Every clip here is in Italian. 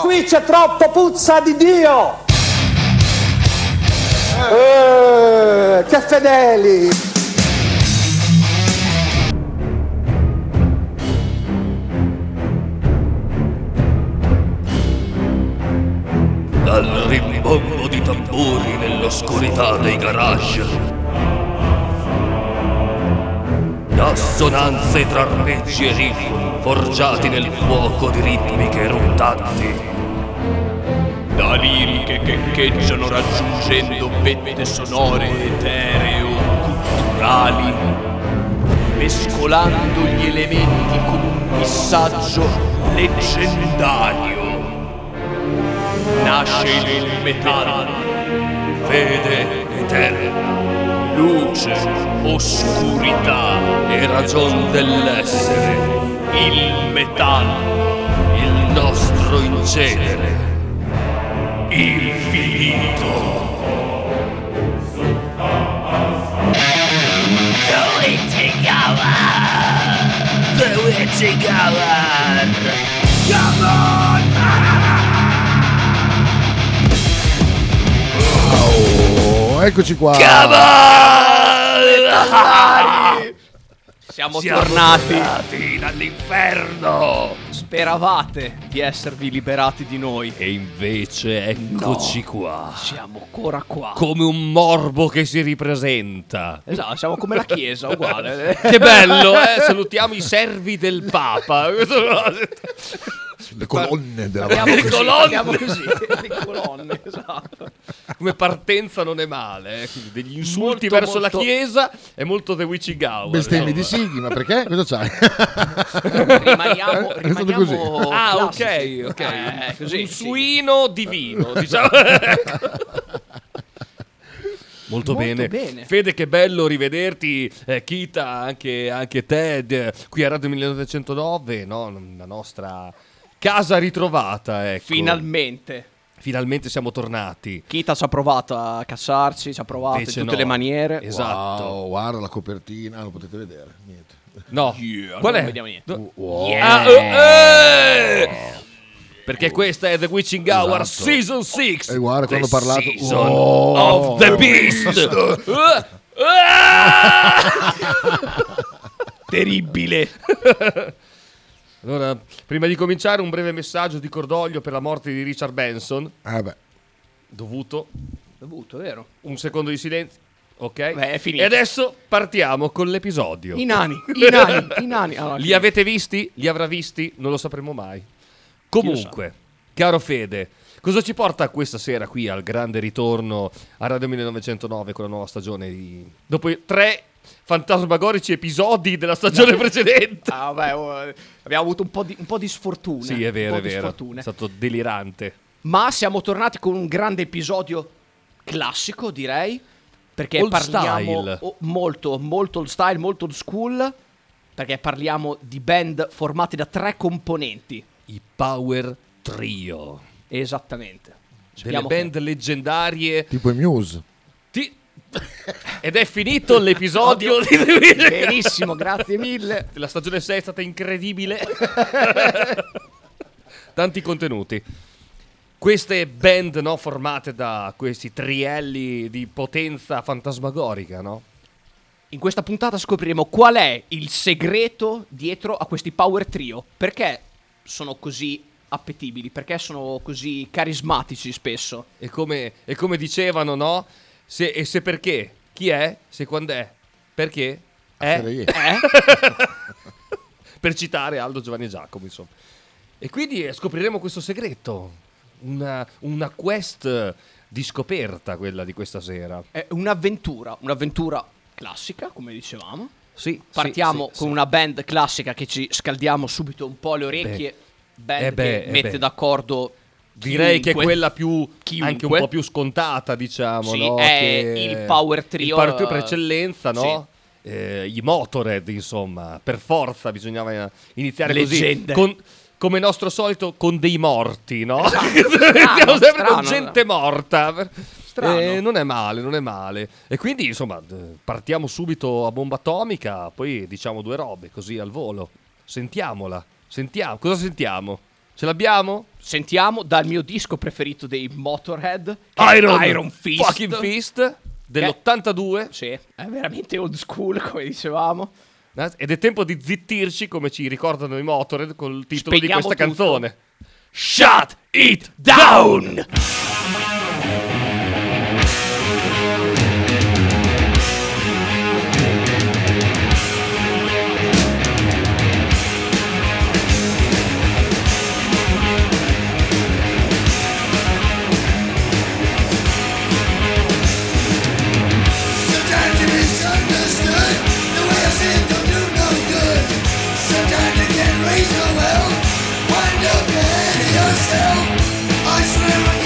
Qui c'è troppo puzza di Dio! Eh, che fedeli! Dal rimbombo di tamburi nell'oscurità dei garage. Da assonanze tra arpeggi e riff forgiati nel fuoco di ritmiche eruttanti. Da liriche che echeggiano raggiungendo vette sonore etereo-culturali, mescolando gli elementi con un missaggio leggendario. Nasce il metal, Fede eterna luce, oscurità, e ragion dell'essere. il metal, Il nostro incedere. il finito. The Witching Hour! Oh, eccoci qua. Siamo, Siamo tornati. tornati dall'inferno! Speravate di esservi liberati di noi. E invece eccoci qua. Siamo ancora qua. Come un morbo che si ripresenta. esatto, siamo come la chiesa, uguale. Che bello, eh? Salutiamo i servi del Papa. Le colonne della Parliamo Le colonne. così, le colonne, esatto. Come partenza non è male, eh? Degli insulti Molto, verso molto- la Chiesa e molto The Witching Hour. bestemmi di. Sighi, ma perché? Cosa c'hai? Rimaniamo, È rimaniamo Ah, ok, ok. Eh, così, un sì. suino divino, diciamo. Molto, Molto bene. bene. Fede, che bello rivederti. Eh, Kita, anche, anche Ted, qui a Radio 1909, no? la nostra casa ritrovata. Ecco. Finalmente. Finalmente siamo tornati. Kita ci ha provato a cassarci, ci ha provato Invece in tutte no. le maniere. Esatto. Wow, guarda la copertina, lo potete vedere. Niente. No, Yeah, qual non è? vediamo niente. Wow. Ah, eh, eh! Perché questa è The Witching Hour Esatto. Season 6. E guarda quando ho parlato- Season Oh, of the The Beast. Ah! Terribile. Allora, prima di cominciare, un breve messaggio di cordoglio per la morte di Richard Benson. Ah, beh. Dovuto. Dovuto, vero? Un secondo di silenzio. Ok. Beh, è finito. E adesso partiamo con l'episodio. I nani, i nani, i nani. Ah, no, Li avete visti? Li avrà visti? Non lo sapremo mai. Comunque, caro Fede, cosa ci porta questa sera qui al grande ritorno a Radio 1909 con la nuova stagione di... Dopo tre fantasmagorici episodi della stagione precedente. Ah, vabbè, oh, abbiamo avuto un po' di, un po' di sfortune. Sì, è vero, è vero. È stato delirante. Ma siamo tornati con un grande episodio classico, direi. Perché Old parliamo style. oh, molto, molto old style, molto old school. Perché parliamo di band formati da tre componenti. I Power Trio. Esattamente. Delle Sappiamo band leggendarie. Tipo i Muse. Ti- Ed è finito l'episodio di che- Benissimo, grazie mille. La stagione 6 è stata incredibile. Tanti contenuti. Queste band no, formate da questi trielli di potenza fantasmagorica, no? In questa puntata scopriremo qual è il segreto dietro a questi power trio. Perché sono così appetibili? Perché sono così carismatici spesso? E come, e come dicevano, no? Se, e se perché? Chi è? Se quando è? Perché? Eh? io. Eh? per citare Aldo Giovanni e Giacomo, insomma. E quindi eh, scopriremo questo segreto. Una, una quest di scoperta, quella di questa sera. È un'avventura, un'avventura classica, come dicevamo. Sì, Partiamo sì, sì, con sì. una band classica che ci scaldiamo subito un po' le orecchie. Band eh beh, che eh mette beh. d'accordo. Direi che è chiunque. quella più Chiunque. anche un po' più scontata, diciamo, Sì, no? è Che- il power trio, Il power trio per eh, eccellenza, no? Eh, I Motorhead, insomma, per forza bisognava iniziare Leggende. così. Con- come nostro solito, con dei morti, no? Esatto. Iniziamo Strano, sempre con strano. gente morta. Strano. Eh, non è male, non è male. E quindi, insomma, partiamo subito a bomba atomica, poi diciamo due robe così al volo. Sentiamola. Sentiamo. Cosa sentiamo? Ce l'abbiamo? Sentiamo dal mio disco preferito dei Motorhead, Iron, Iron Fist. Fucking Fist dell'82. Sì, è veramente old school, come dicevamo. Eh, Ed è tempo di zittirci, come ci ricordano i Motorhead, col titolo Spegniamo di questa tutto. canzone. Shut it down! Ahead of yourself. I swear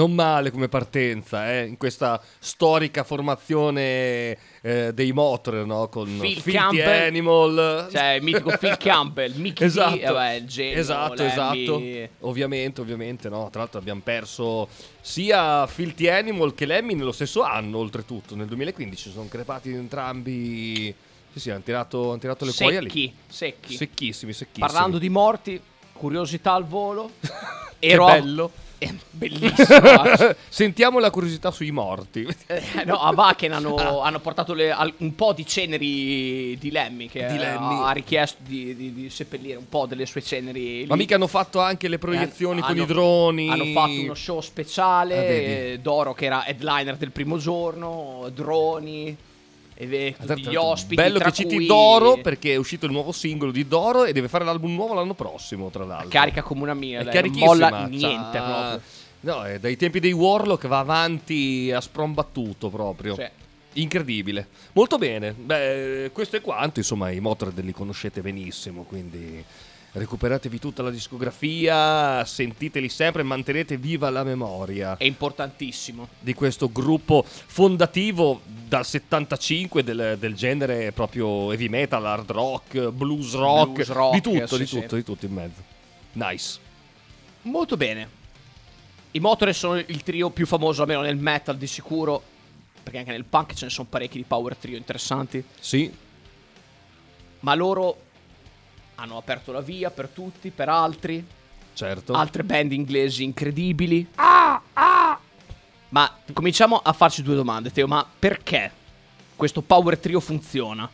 Non male come partenza, eh? in questa storica formazione eh, dei motor, no? Con Phil Filthy Campbell. Animal. Cioè, il mitico Phil Campbell, Mickey Esatto, D, beh, il genio, esatto, Lemmy. esatto. Ovviamente, ovviamente, no. Tra l'altro abbiamo perso sia Filthy Animal che Lemmy nello stesso anno, oltretutto. Nel 2015 sono crepati entrambi. Sì, sì, hanno tirato, hanno tirato le cuoia lì. Secchi, secchi. Secchissimi, secchissimi. Parlando di morti, curiosità al volo. Che Ero a- bellissimo. guarda. Sentiamo la curiosità sui morti. Eh, no, a Wacken hanno, hanno portato le- al- un po' di ceneri di Lemmy che Di eh, Lemmy. ha richiesto di, di- di seppellire un po' delle sue ceneri. Ma lì. mica hanno fatto anche le proiezioni Eh, con hanno- i droni. Hanno fatto uno show speciale. Ah, Doro che era headliner del primo giorno, droni. E tutti gli l'altro, ospiti. Bello che citi cui- Doro perché è uscito il nuovo singolo di Doro e deve fare l'album nuovo l'anno prossimo, tra l'altro. Carica come una mia. È lei, non carichissima. molla niente c'ha- proprio. No, è dai tempi dei Warlock va avanti a sprombattuto proprio. Cioè, Incredibile. Molto bene. Beh, questo è quanto. Insomma, i Motorhead li conoscete benissimo, quindi recuperatevi tutta la discografia, sentiteli sempre, mantenete viva la memoria è importantissimo. di questo gruppo fondativo dal 75 del, del genere proprio heavy metal, hard rock, blues rock, Blues rock, di tutto, di tutto, di tutto in mezzo. Nice. Molto bene. I Motorhead sono il trio più famoso, almeno nel metal di sicuro. Perché anche nel punk ce ne sono parecchi di power trio interessanti. Sì, Ma loro hanno aperto la via per tutti, per altri. certo. Altre band inglesi incredibili. Ma cominciamo a farci due domande, Teo. Ma perché questo power trio funziona?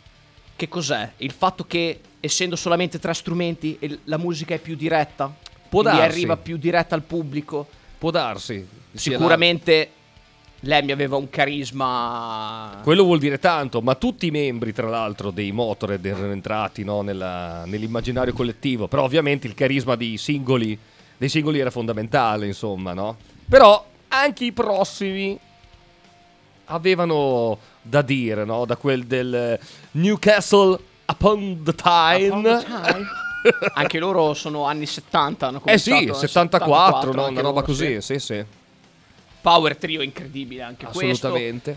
Che cos'è? Il fatto che, essendo solamente tre strumenti, la musica è più diretta? Può Quindi darsi. arriva più diretta al pubblico? Può darsi. Sia Sicuramente Lemmy aveva un carisma. Quello vuol dire tanto, ma tutti i membri, tra l'altro, dei Motorhead erano entrati no, nella- nell'immaginario collettivo. Però, ovviamente, il carisma dei singoli, dei singoli era fondamentale, insomma, no? Però anche i prossimi avevano da dire, no? Da quel del Newcastle upon the Tyne. Upon the Tyne. Anche loro sono anni 70. Hanno Eh sì, cominciato nel 74, no? una roba loro, così, sì. sì, sì. Power trio incredibile anche questo. Assolutamente.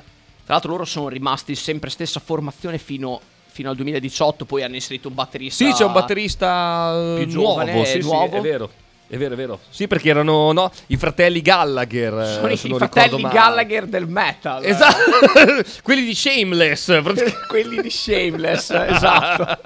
Tra l'altro loro sono rimasti sempre stessa formazione fino, fino al 2018, poi hanno inserito un batterista. Sì, c'è un batterista eh, più giovane, nuovo, sì, sì, nuovo. è vero. È vero, è vero. Sì, perché erano no, i fratelli Gallagher. eh, Sono i fratelli. Gallagher del metal. Esatto. Quelli di Shameless. Quelli di Shameless, esatto.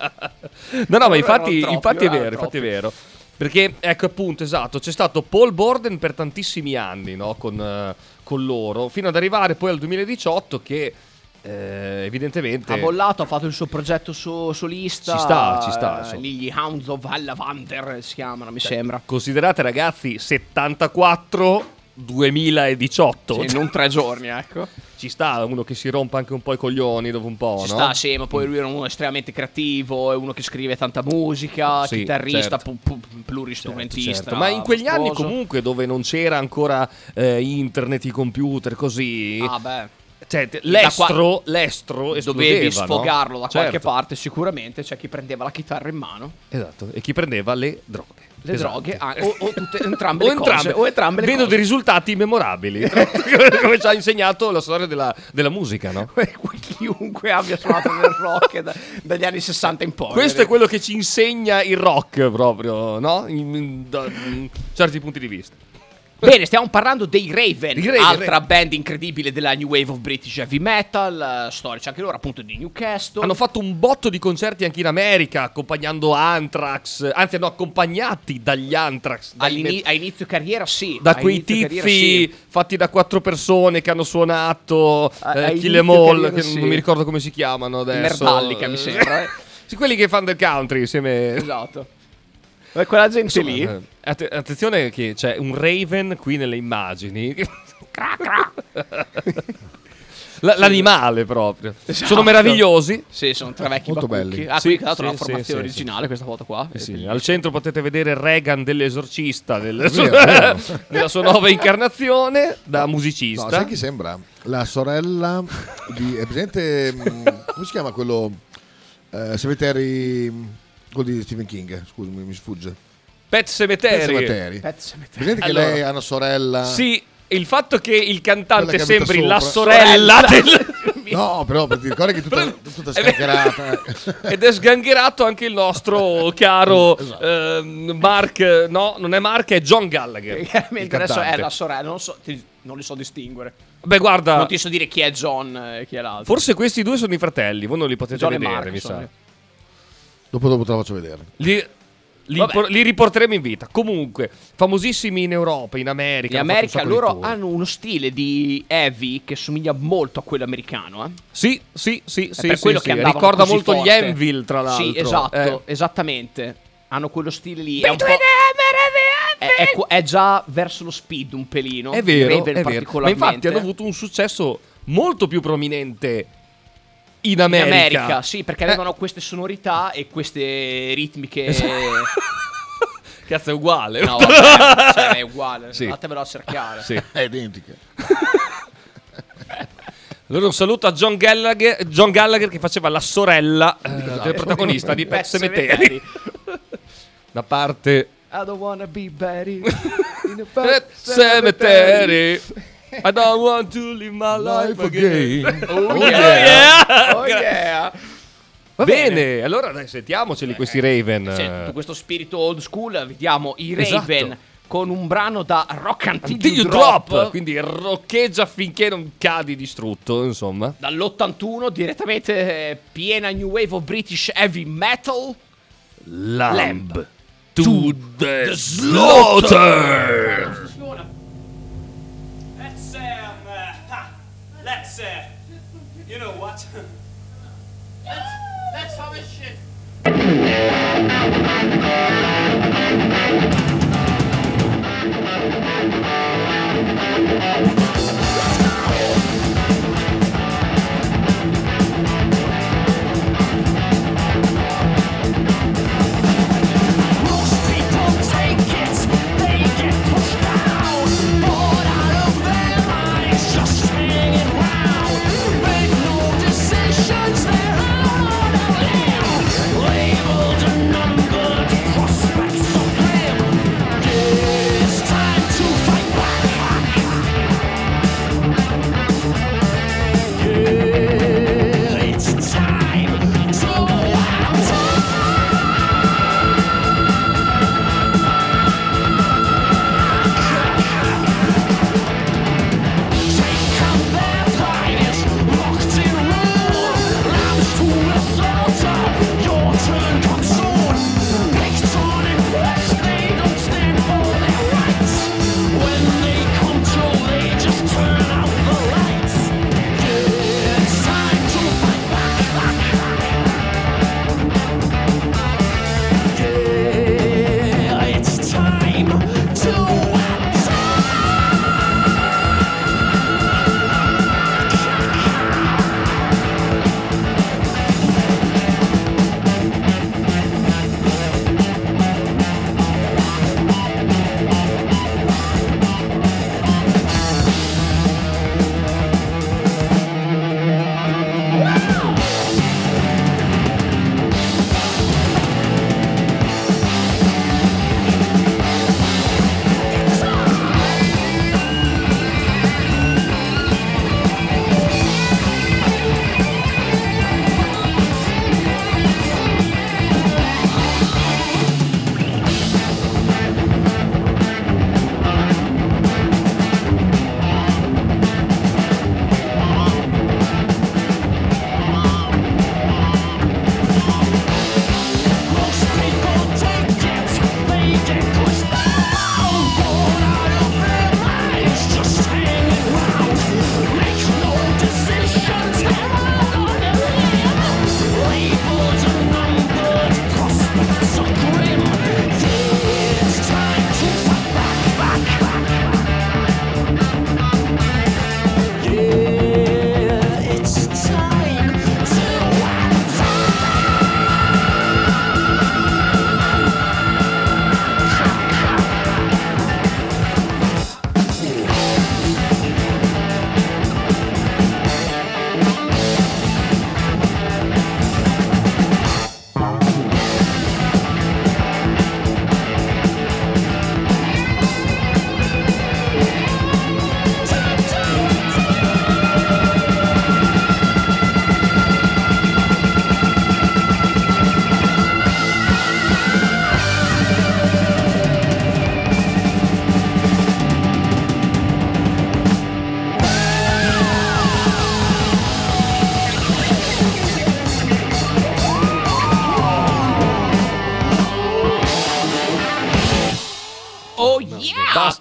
No, no, ma infatti, troppi, infatti è vero, infatti è troppi. vero. Perché, ecco appunto, esatto, c'è stato Paul Borden per tantissimi anni, no, con, eh, con loro, fino ad arrivare poi al 2018 che eh, evidentemente... Ha bollato, ha fatto il suo progetto su- solista. Ci sta, ci sta, eh, lì Gli Hounds of Hallavander si chiamano, mi sembra. Considerate ragazzi, 74 2018. Sì, non tre giorni, ecco. Ci sta uno che si rompa anche un po' i coglioni dopo un po', Ci no? sta, sì, ma poi lui era uno estremamente creativo, è uno che scrive tanta musica, Sì, chitarrista, certo. pu- pu- pluristrumentista. Certo, Ma in quegli anni comunque dove non c'era ancora eh, internet, i computer, così... Ah, beh. Cioè, te- Da l'estro, l'estro Dovevi esplodeva, no? sfogarlo da qualche Certo. parte, sicuramente. C'è chi prendeva la chitarra in mano, Esatto, e chi prendeva le droghe. Le Esatto. droghe, ah, o, o tutte, entrambe O le cose. entrambe. O entrambe le Vedo cose. dei risultati memorabili, come ci ha insegnato la storia della, della musica, no? Chiunque abbia suonato nel rock da- dagli anni 60 in poi. Questo è quello che ci insegna il rock proprio, no? In- in- da in certi punti di vista. Bene, stiamo parlando dei Raven, Raven, altra Raven. band incredibile della New Wave of British Heavy Metal, eh, storici anche loro, appunto di Newcastle. Hanno fatto un botto di concerti anche in America, accompagnando Anthrax, anzi no, accompagnati dagli Anthrax. All'ini- met- a inizio carriera sì. da quei tizi carriera sì. fatti da quattro persone che hanno suonato A- eh, Kill Em All, che sì. non mi ricordo come si chiamano adesso. Merdallica, mi sembra, eh. sì, quelli che fanno del country insieme. Esatto. Beh, quella gente lì. Eh, att- attenzione che c'è un Raven qui nelle immagini. La- l'animale proprio. Esatto. Sono meravigliosi. Sì, sono tre vecchi Molto bacucchi. belli. Ah, Sì, qui tra l'altro sì, la formazione sì, sì, originale, questa foto qua. Eh sì, al centro potete vedere Reagan dell'esorcista del- Vero, nella sua nuova incarnazione da No, musicista. sai chi sembra? La sorella di... È presente... mh, come si chiama quello... Eh, Cemetery... Quello di Stephen King, scusami, mi sfugge. Pet Cemetery. Cemetery. Pezzo metà. Presente che Allora, lei ha una sorella... Sì, il fatto che il cantante che sembri la sopra. sorella del... No, però ti ricordi che è tutta, tutta vero. scaccherata. Ed è sgangherato anche il nostro caro Esatto. ehm, Mark. No, non è Mark, è John Gallagher. il Mentre adesso è la sorella, non, so, ti- non li so distinguere. Beh, guarda, Non ti so dire chi è John e chi è l'altro. forse questi due sono i fratelli. Voi non li potete John vedere, Mark mi sa. Dopo dopo te la faccio vedere. Li, li, por- li riporteremo in vita. Comunque, famosissimi in Europa, in America. In America loro hanno uno stile di heavy che somiglia molto a quello americano. Eh? Sì, sì, sì, È sì, per sì, quello sì. che andavano Ricorda così molto gli forte. Anvil, tra l'altro. Sì, esatto, Eh, esattamente. Hanno quello stile lì. È, è, è è già verso lo speed un pelino. È vero, Raven è vero. Ma infatti hanno avuto un successo molto più prominente in in America. America, sì, perché Eh, avevano queste sonorità e queste ritmiche. Cazzo, è uguale. No, vabbè, cioè, è uguale. Sì. Fatevelo a cercare. Sì. È identica. Allora un saluto a John Gallagher, John Gallagher che faceva la sorella eh, del protagonista di Pet Cemetery. da parte I don't wanna be Betty in a Pet Cemetery. I don't want to live my life again. Oh, yeah. Oh yeah. Va bene, allora dai, sentiamoceli questi Raven. C'è tutto questo spirito old school, vediamo i Esatto. Raven con un brano da Rock you Drop, drop, quindi roccheggia finché non cadi distrutto, insomma. dall'81 direttamente eh, piena new wave of British heavy metal. Lamb to the slaughter. Let's Uh, you know what? that's, that's how it should.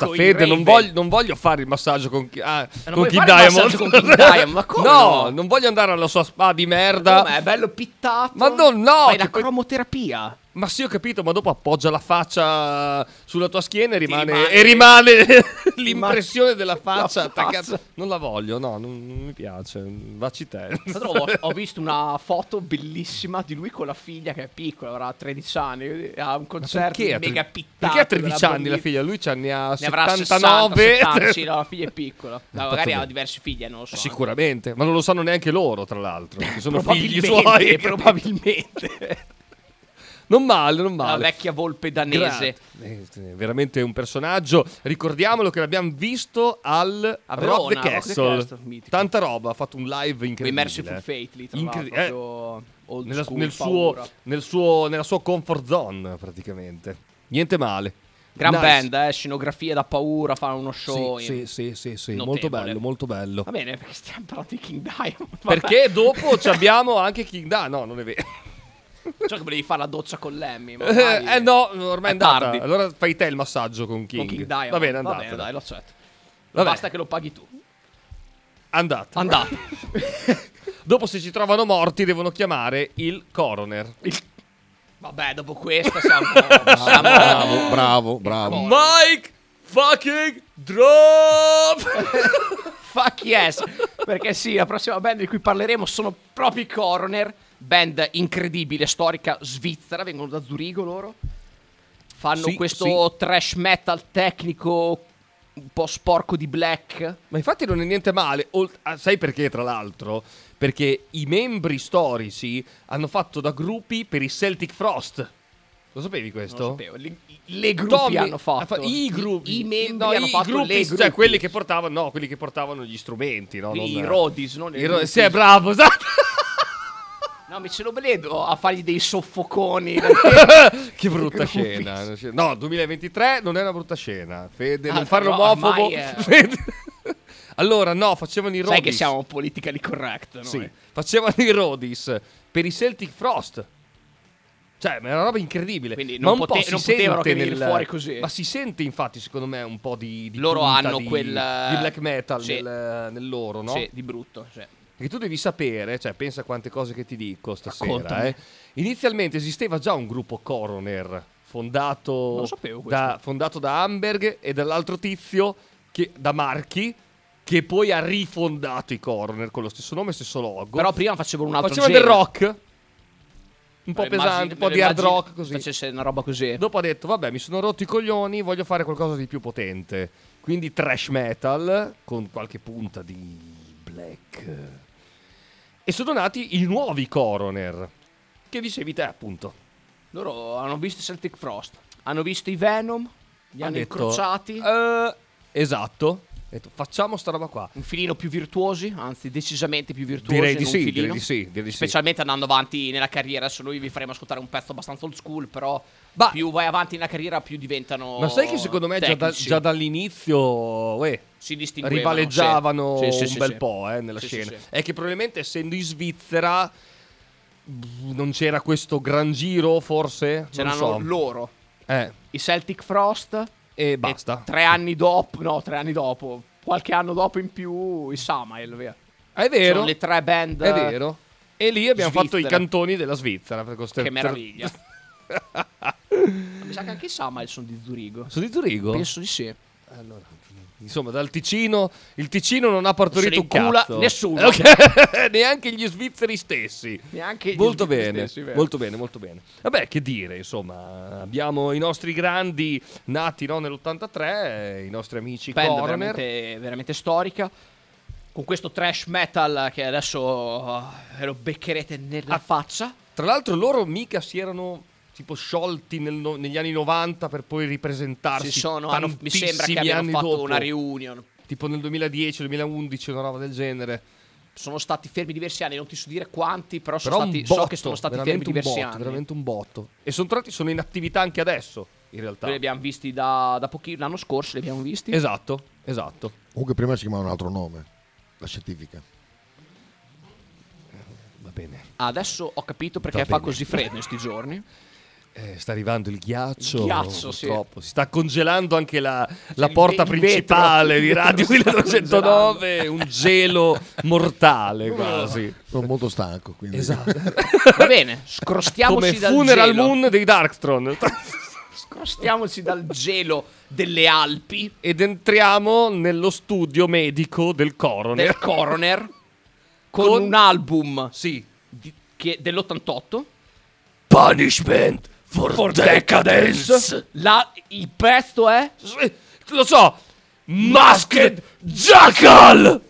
I Fede, non voglio, non voglio fare il massaggio con, Ki- ah, con il Diamond. con King Diamond? Ma come no, no? non voglio andare alla sua spa di merda. Come, è bello pittato. Ma no, no, Fai la cromoterapia. Ma sì, ho capito, ma dopo appoggia la faccia sulla tua schiena e rimane, rimane- e rimane l'impressione della faccia La attaccata. faccia. Non la voglio, no, non, non mi piace. Vacci te. Tra l'altro ho, ho visto una foto bellissima di lui con la figlia che è piccola, avrà 13 anni, ha un concerto Perché a, tre- mega pittato. perché a 13 della anni la figlia? Lui ce ne ha Ne avrà 79. 60, 70, sì, no, la figlia è piccola. No, magari ha diverse figlie, non lo so. Sicuramente, ma non lo sanno neanche loro, tra l'altro. Sono figli suoi. probabilmente. Non male, non La male. vecchia volpe danese. Grazie. Eh, veramente un personaggio. Ricordiamolo che l'abbiamo visto al A Rock Verona, the Rock the Castle. Castle, mitico. Tanta roba, ha fatto un live incredibile. Merciful Fate lì, tra l'altro, eh, proprio old nella, school, nel suo, nel suo- nella sua comfort zone, praticamente. Niente male. Gran Nice. band, eh, scenografia da paura, fanno uno show. Sì, sì, sì, sì, molto bello, molto bello. Va bene, perché stiamo parlando di King Diamond. Vabbè. Perché dopo ci abbiamo anche King Da. No, non è vero. So che volevi fare la doccia con Lemmy. ma ormai- Eh, no, ormai è è andata. tardi. Allora fai te il massaggio con King. Con King Diamond. Va bene, Va andate. bene, dai, lo accetto. Vabbè. Basta che lo paghi tu. Andate. Andate. Dopo se ci trovano morti devono chiamare il coroner. Vabbè, dopo questa siamo... siamo... Bravo, bravo, bravo. Mike fucking drop! Fuck yes. Perché sì, la prossima band di cui parleremo sono proprio i Coroner. Band incredibile, storica, svizzera. Vengono da Zurigo loro. Fanno Sì, questo trash metal tecnico un po' sporco di black. Ma infatti non è niente male. Olt- ah, sai perché, tra l'altro? Perché i membri storici hanno fatto da gruppi per i Celtic Frost. Lo sapevi questo? Lo sapevo. Le, le gruppi Tommy hanno ha fatto. fa- i gruppi, I, i membri no, hanno i fatto gruppi, le cioè gruppi. quelli che portavano, no, quelli che portavano gli strumenti, no? I non- Rodis, non i ro-. Sì, è bravo, esatto. No, mi ce lo vedo a fargli dei soffoconi. che brutta scena. No, 2023 non è una brutta scena. Fede, Ah, non fare però l'omofobo. è- Fede. allora, no, facevano i Rodis. Sai che siamo politically correct, noi. Sì, facevano i Rodis per i Celtic Frost. Cioè, ma è una roba incredibile. Quindi ma non un pote- non potevano che venire nel- fuori così. Ma si sente, infatti, secondo me, un po' di. di Loro hanno di, quel- di black metal sì. nel, nel loro, no? Sì, di brutto. Sì. Che tu devi sapere, cioè, pensa a quante cose che ti dico stasera. Eh. Inizialmente esisteva già un gruppo Coroner fondato, da, fondato da Amberg e dall'altro tizio che, da Marchi. Che poi ha rifondato i Coroner con lo stesso nome e stesso logo. Però prima facevano un altro Facevano del rock. Un po' Me lo pesante, un po' di hard rock così. Facesse una roba così. Dopo ha detto, vabbè, mi sono rotto i coglioni, voglio fare qualcosa di più potente. Quindi trash metal con qualche punta di black. E sono nati i nuovi Coroner. Che dicevi te, appunto. Loro hanno visto Celtic Frost. Hanno visto i Venom. Li Ha hanno detto, incrociati. "Eh, esatto. Detto, facciamo sta roba qua. Un filino più virtuosi, anzi decisamente più virtuosi. Direi di sì, direi di sì, direi di sì. Specialmente andando avanti nella carriera. Adesso noi vi faremo ascoltare un pezzo abbastanza old school, però Ma- più vai avanti nella carriera più diventano Ma sai che secondo me già, da- già dall'inizio uè, si distinguevano. rivaleggiavano sì. Sì, sì, un bel po' eh, nella scena. È che probabilmente essendo in Svizzera non c'era questo gran giro, forse? C'erano so. loro, Eh, i Celtic Frost. e basta. E tre anni dopo, no, tre anni dopo, qualche anno dopo in più, i Samael, via. È vero, Sono le tre band. è vero. E lì abbiamo fatto i Svizzera. cantoni della Svizzera. Che meraviglia. Mi sa che anche i Samael sono di Zurigo. Sono di Zurigo? Penso di sì. Insomma, dal Ticino, il Ticino non ha partorito Non un cazzo. nessuno. Ok, Neanche gli svizzeri stessi. Neanche gli molto svizzeri bene, stessi, molto bene, molto bene. Vabbè, che dire, insomma, abbiamo i nostri grandi nati no, nell'83, i nostri amici Band Coroner. veramente, veramente storica. Con questo trash metal che adesso uh, lo beccherete nella Ah, faccia. Tra l'altro loro mica si erano tipo sciolti nel negli anni 90 per poi ripresentarsi Ci sono, hanno- mi sembra che tantissimi abbiano anni fatto dopo. una reunion. Tipo nel 2010-2011, una roba del genere. Sono stati fermi diversi anni, non ti so dire quanti, però, sono Però un stati, botto, so che sono stati fermi diversi botto, anni. veramente un botto. E sono tornati, sono in attività anche adesso, in realtà. Noi li abbiamo visti da, da pochi, l'anno scorso, li abbiamo visti. Esatto, esatto. Comunque prima si chiamava un altro nome, la scientifica. Va bene. Adesso ho capito perché Va fa bene. così freddo in sti giorni. Eh, sta arrivando il ghiaccio. Il ghiaccio, sì. purtroppo. Si sta congelando anche la, la il porta principale vetro. di Radio vetro sta 1909. Un gelo mortale quasi. Sono molto stanco. Quindi. Esatto. Va bene, scrostiamoci Come dal Funeral gelo. Moon dei Darktron. Scrostiamoci dal gelo delle Alpi, Ed entriamo nello studio medico del coroner. del coroner, con, Con- un album Sì. di- che- dell'88. Punishment for, decadence. La- il pezzo è Lo so. Masked Jackal.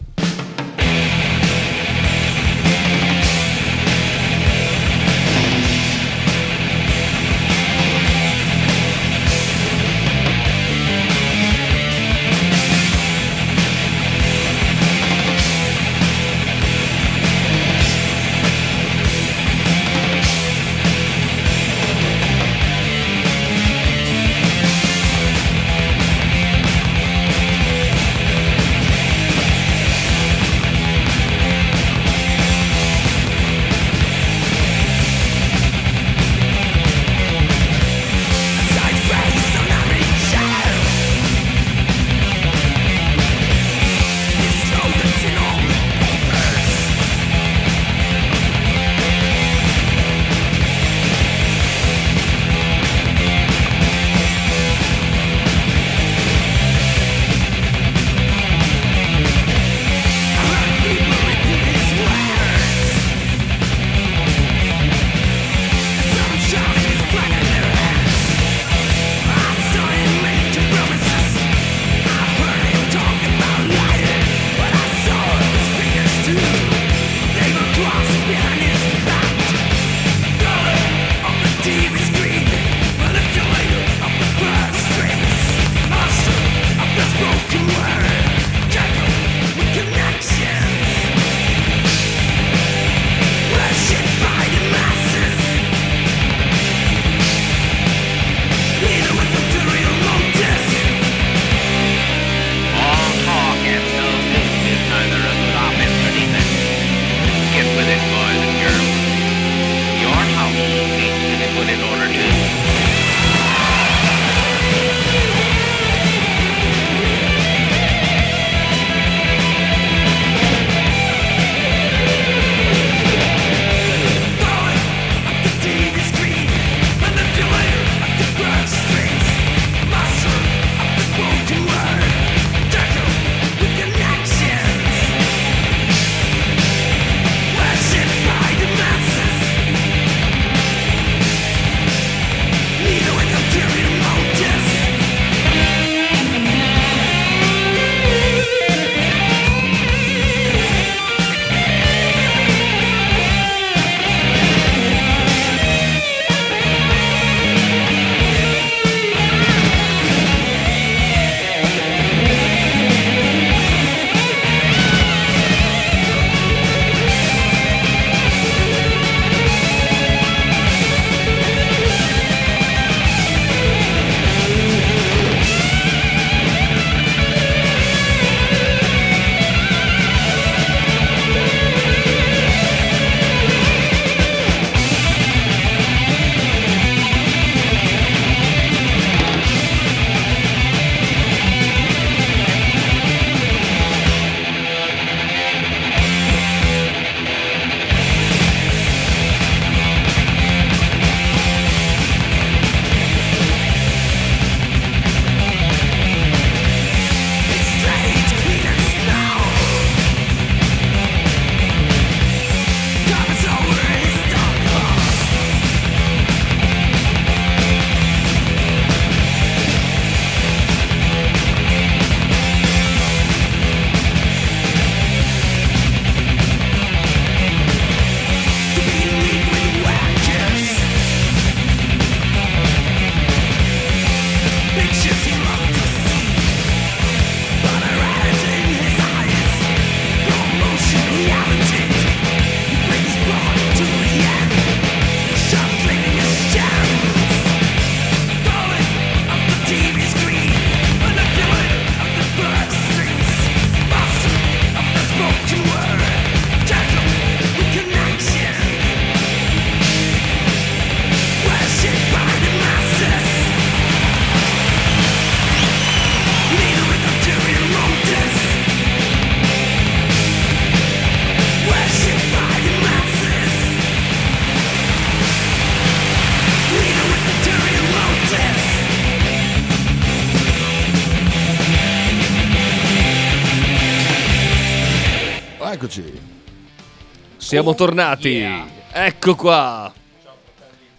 Siamo tornati. yeah. Ecco qua.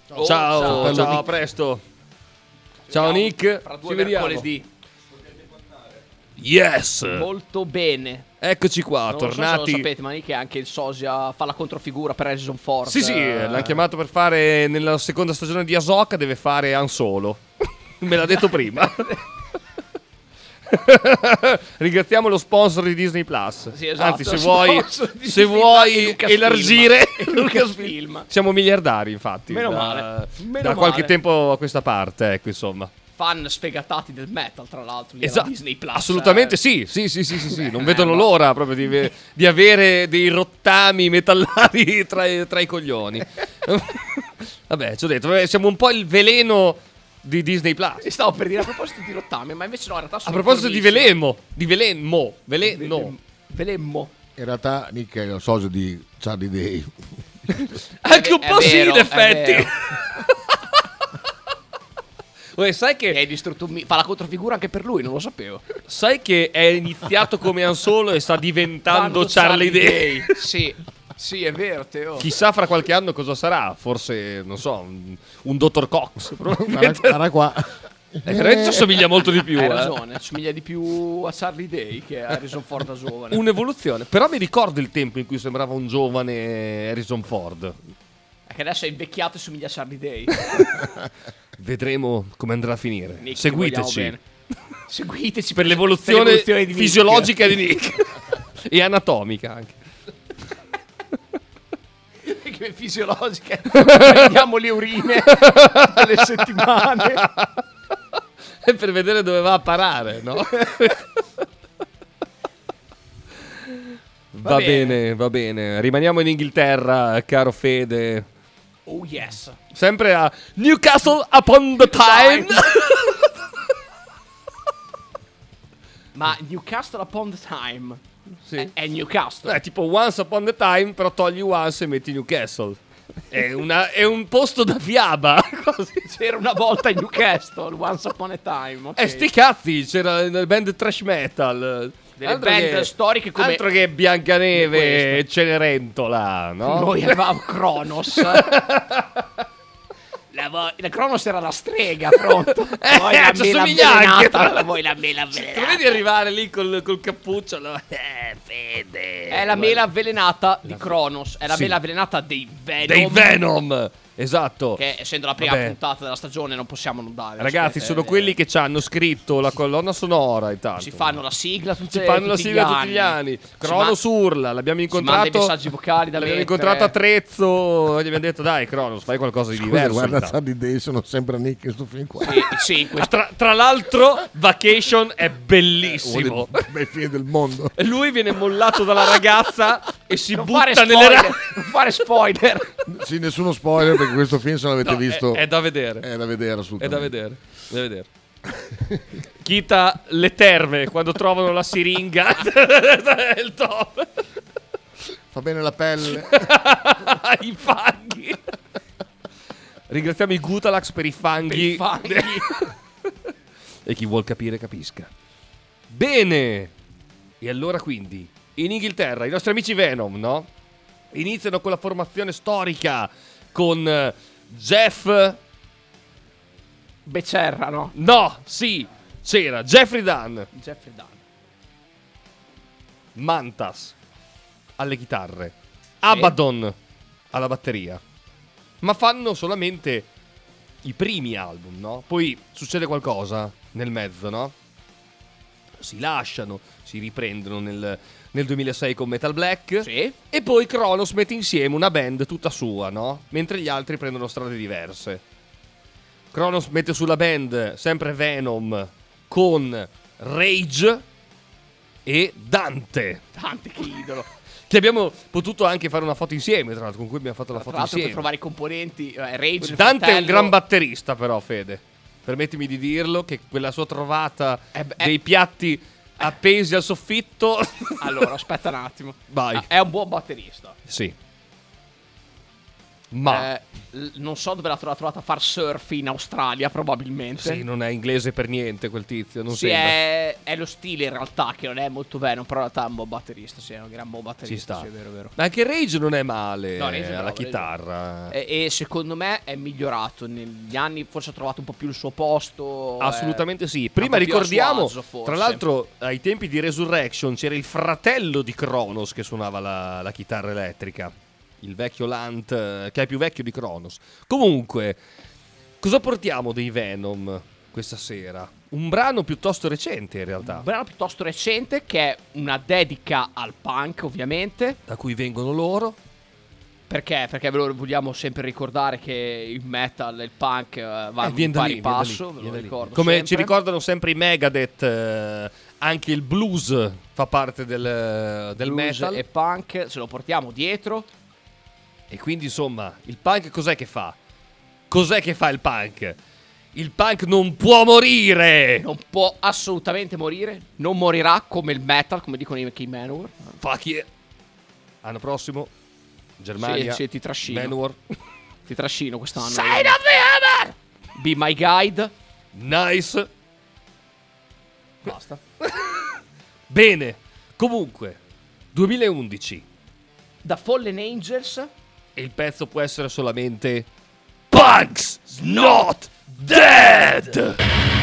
Oh, ciao, ciao, ciao, Nick. a presto. Ciao Nick, Fra ci due vediamo. mercoledì. Yes. Molto bene. Eccoci qua, Non so se tornati. lo sapete, ma Nick è anche il sosia fa la controfigura per Harrison Ford. Sì, sì, Eh, l'hanno chiamato per fare nella seconda stagione di Ahsoka, deve fare Han Solo. Me l'ha detto prima. Ringraziamo lo sponsor di Disney Plus. Sì, esatto, Anzi, se vuoi, se vuoi elargire Lucasfilm. siamo miliardari, infatti. Meno da, male, meno da qualche male. tempo a questa parte, ecco, insomma. Fan sfegatati del metal, tra l'altro, lì Esatto, Disney Plus. assolutamente eh. sì, sì, sì, sì, sì, sì. non Eh, vedono ma- l'ora proprio di, di avere dei rottami metallari tra, i- tra i coglioni. Vabbè, ci ho detto, siamo un po' il veleno di Disney Plus. E stavo per dire a proposito di rottame, ma invece no, in realtà A sono proposito di formissimo. velemo, di veleno, veleno. Velemmo. In realtà Nick è il socio di Charlie Day. Anche un È po' sì, vero, in è effetti. vero. Uè, sai, E hai che, distrutto un mi- Fa la controfigura anche per lui, non lo sapevo. sai che è iniziato come Han Solo e sta diventando Quando Charlie Day. sì, sì, è vero, Teo. Chissà fra qualche anno cosa sarà. Forse, non so, un, un Dr. Cox. Guarda qua. Eh, veramente ci assomiglia molto di più. Hai eh. ragione, somiglia di più a Charlie Day che a Harrison Ford da giovane. Un'evoluzione. Però mi ricordo il tempo in cui sembrava un giovane Harrison Ford. È che adesso è invecchiato e somiglia a Charlie Day. Vedremo come andrà a finire. Nick, Seguiteci. Seguiteci per per l'evoluzione l'evoluzione di Nick. fisiologica di Nick. e anatomica anche. Che fisiologiche. Prendiamo le urine tutte le settimane. E per vedere dove va a parare, no? Va, bene. bene. va bene. Rimaniamo in Inghilterra, caro Fede. Oh yes. Sempre a Newcastle upon the Tyne. Ma Newcastle upon the time Sì. è, è Newcastle. Eh, tipo Once Upon a Time, però togli Once e metti Newcastle. È, una- è un posto da fiaba. Così. C'era una volta in Newcastle, once upon a time. ok. Eh, sti cazzi, c'era nel band trash metal. Delle Altro band che- storiche come- Altro che Biancaneve e Cenerentola, no? Noi avevamo Kronos. La, vo- la Kronos era la strega, pronto. Eh, Poi la ci mela assomiglia anche, tra- Poi la mela lo avvelenata. vedi arrivare lì col, col cappuccio? no? Eh, Fede. È la mela avvelenata di Kronos. È la Sì. mela avvelenata dei Venom. Dei Venom. Esatto. Che essendo la prima Vabbè. puntata della stagione non possiamo non dare. Ragazzi, Aspetta, sono eh, quelli che ci hanno scritto la colonna sonora intanto. Si fanno la sigla tutte, Si fanno la tutti sigla gli tutti gli anni. Si Cronos ma- urla, l'abbiamo i incontrato. messaggi vocali da L'abbiamo mettere. incontrato a Trezzo. Gli abbiamo detto, dai, Cronos, fai qualcosa di Scusa, diverso. guarda intanto." Charlie Day, sono sempre Nick in sto film qua. Sì, sì, Ah, questo Tra, tra l'altro, Vacation è bellissimo. Dei bei film del mondo. E lui viene mollato dalla ragazza e si non butta nelle ra- non fare spoiler. Sì, nessuno spoiler perché questo film se l'avete No, visto È, è da vedere. è da vedere È assolutamente. da vedere. Da vedere. Chita le terme quando trovano la siringa. è il top. Fa bene la pelle. I fanghi. Ringraziamo i Gutalax per i fanghi. I fanghi. e chi vuol capire capisca. Bene. E allora quindi, in Inghilterra, i nostri amici Venom, no? Iniziano con la formazione storica con eh, Jeff... Becerra, no? No, sì, c'era Jeffrey Dunn, Jeffrey Dunn. Mantas alle chitarre, Abaddon alla batteria. Ma fanno solamente i primi album, no? Poi succede qualcosa nel mezzo, no? Si lasciano, si riprendono nel, nel 2006 con Metal Black. Sì. E poi Kronos mette insieme una band tutta sua, no? Mentre gli altri prendono strade diverse. Kronos mette sulla band sempre Venom con Rage e Dante. Tante che idolo. Che abbiamo potuto anche fare una foto insieme, tra l'altro, con cui abbiamo fatto la Tra foto per insieme. trovare i componenti, eh, Rage, Dante è un gran batterista, però, Fede. Permettimi di dirlo, che quella sua trovata Eh beh, eh. dei piatti appesi al soffitto... Allora, aspetta un attimo. Vai. Ah, È un buon batterista. Sì. Ma Eh, non so dove l'ha tro- trovata a far surf in Australia, probabilmente. sì, non è inglese per niente quel tizio, non Sì, è, è lo stile in realtà che non è molto vero, però in realtà è un buon batterista, sì, è un gran buon batterista. Ci sta. Sì, è vero, è vero. Ma anche Rage non è male No, Rage è eh, bravo, alla Rage è chitarra. E, e secondo me è migliorato negli anni, forse ha trovato un po' più il suo posto. Assolutamente eh, sì. Prima ricordiamo, agio, tra l'altro, ai tempi di Resurrection c'era il fratello di Kronos che suonava la, la chitarra elettrica. Il vecchio Lant, eh, che è più vecchio di Kronos. Comunque, cosa portiamo dei Venom questa sera? Un brano piuttosto recente in realtà, Un brano piuttosto recente che è una dedica al punk, ovviamente. da cui vengono loro. Perché? Perché ve lo vogliamo sempre ricordare che il metal e il punk eh, vanno Eh, in pari lì, da lì, passo, ve lo ricordo Come sempre. ci ricordano sempre i Megadeth, eh, anche il blues fa parte del, del Blues metal. e punk, se lo portiamo dietro. E quindi insomma, il punk cos'è che fa? Cos'è che fa il punk? Il punk non può morire! Non può assolutamente morire. Non morirà come il metal, come dicono i Key Manowar. Fuck yeah! Anno prossimo, Germania, Sì, sì, ti trascino. Manowar. Ti trascino quest'anno. Sign of the Hammer! Be my guide. Nice! Basta. Bene, comunque, 2011 Da Fallen Angels. E il pezzo può essere solamente Punk's Not Dead!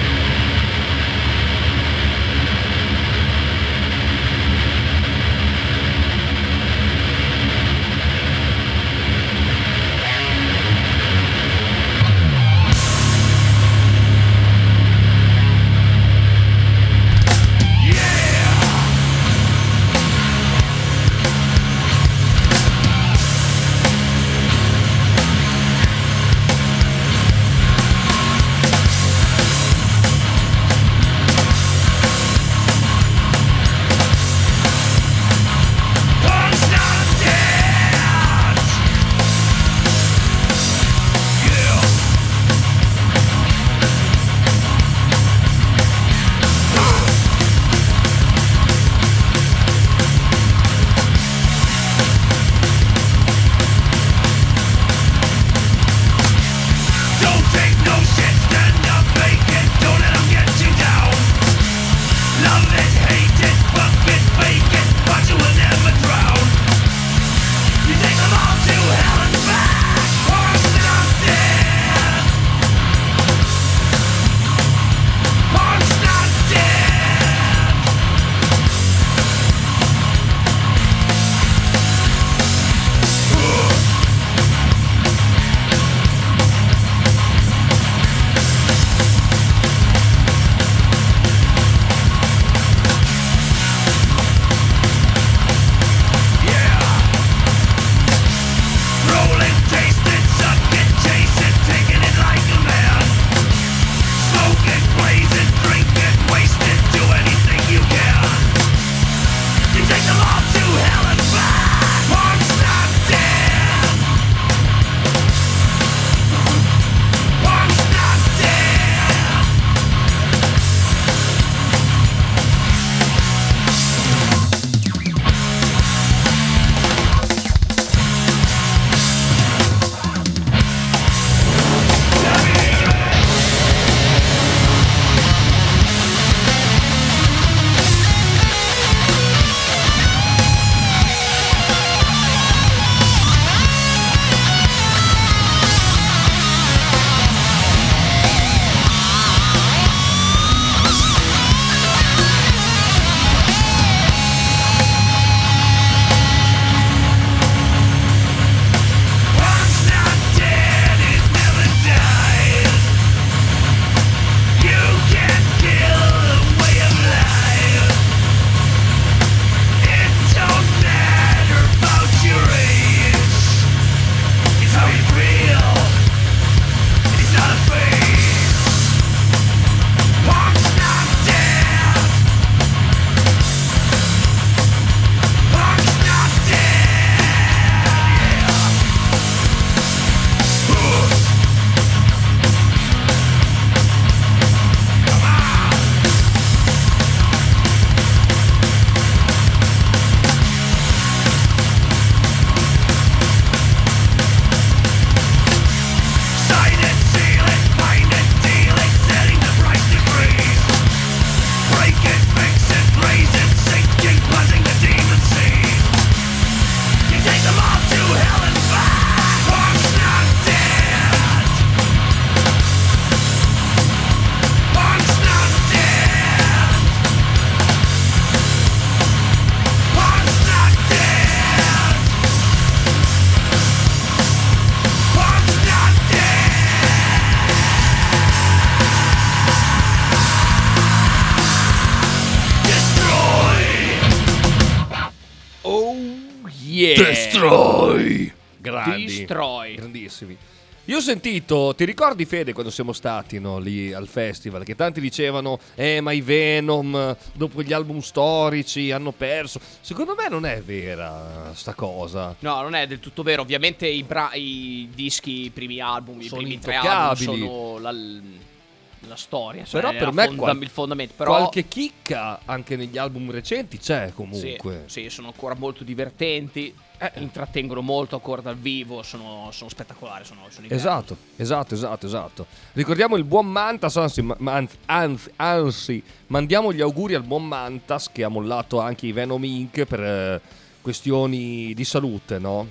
Io ho sentito, ti ricordi Fede quando siamo stati no, lì al festival? Che tanti dicevano, eh ma i Venom dopo gli album storici hanno perso. Secondo me non è vera sta cosa. No, non è del tutto vero. Ovviamente i, bra- i dischi, i primi album, i Sono primi tre album sono la, la storia. Cioè Però per me fonda- qual- il fondamento. Però Qualche chicca anche negli album recenti c'è sì, comunque. sì, sono ancora molto divertenti. Eh. Intrattengono molto ancora dal vivo. Sono, sono spettacolari. Sono, sono. Esatto, esatto, esatto, esatto. Ricordiamo il buon Mantas, anzi, anzi, anzi, anzi, mandiamo gli auguri al buon Mantas che ha mollato anche i Venom Inc. per eh, questioni di salute, no?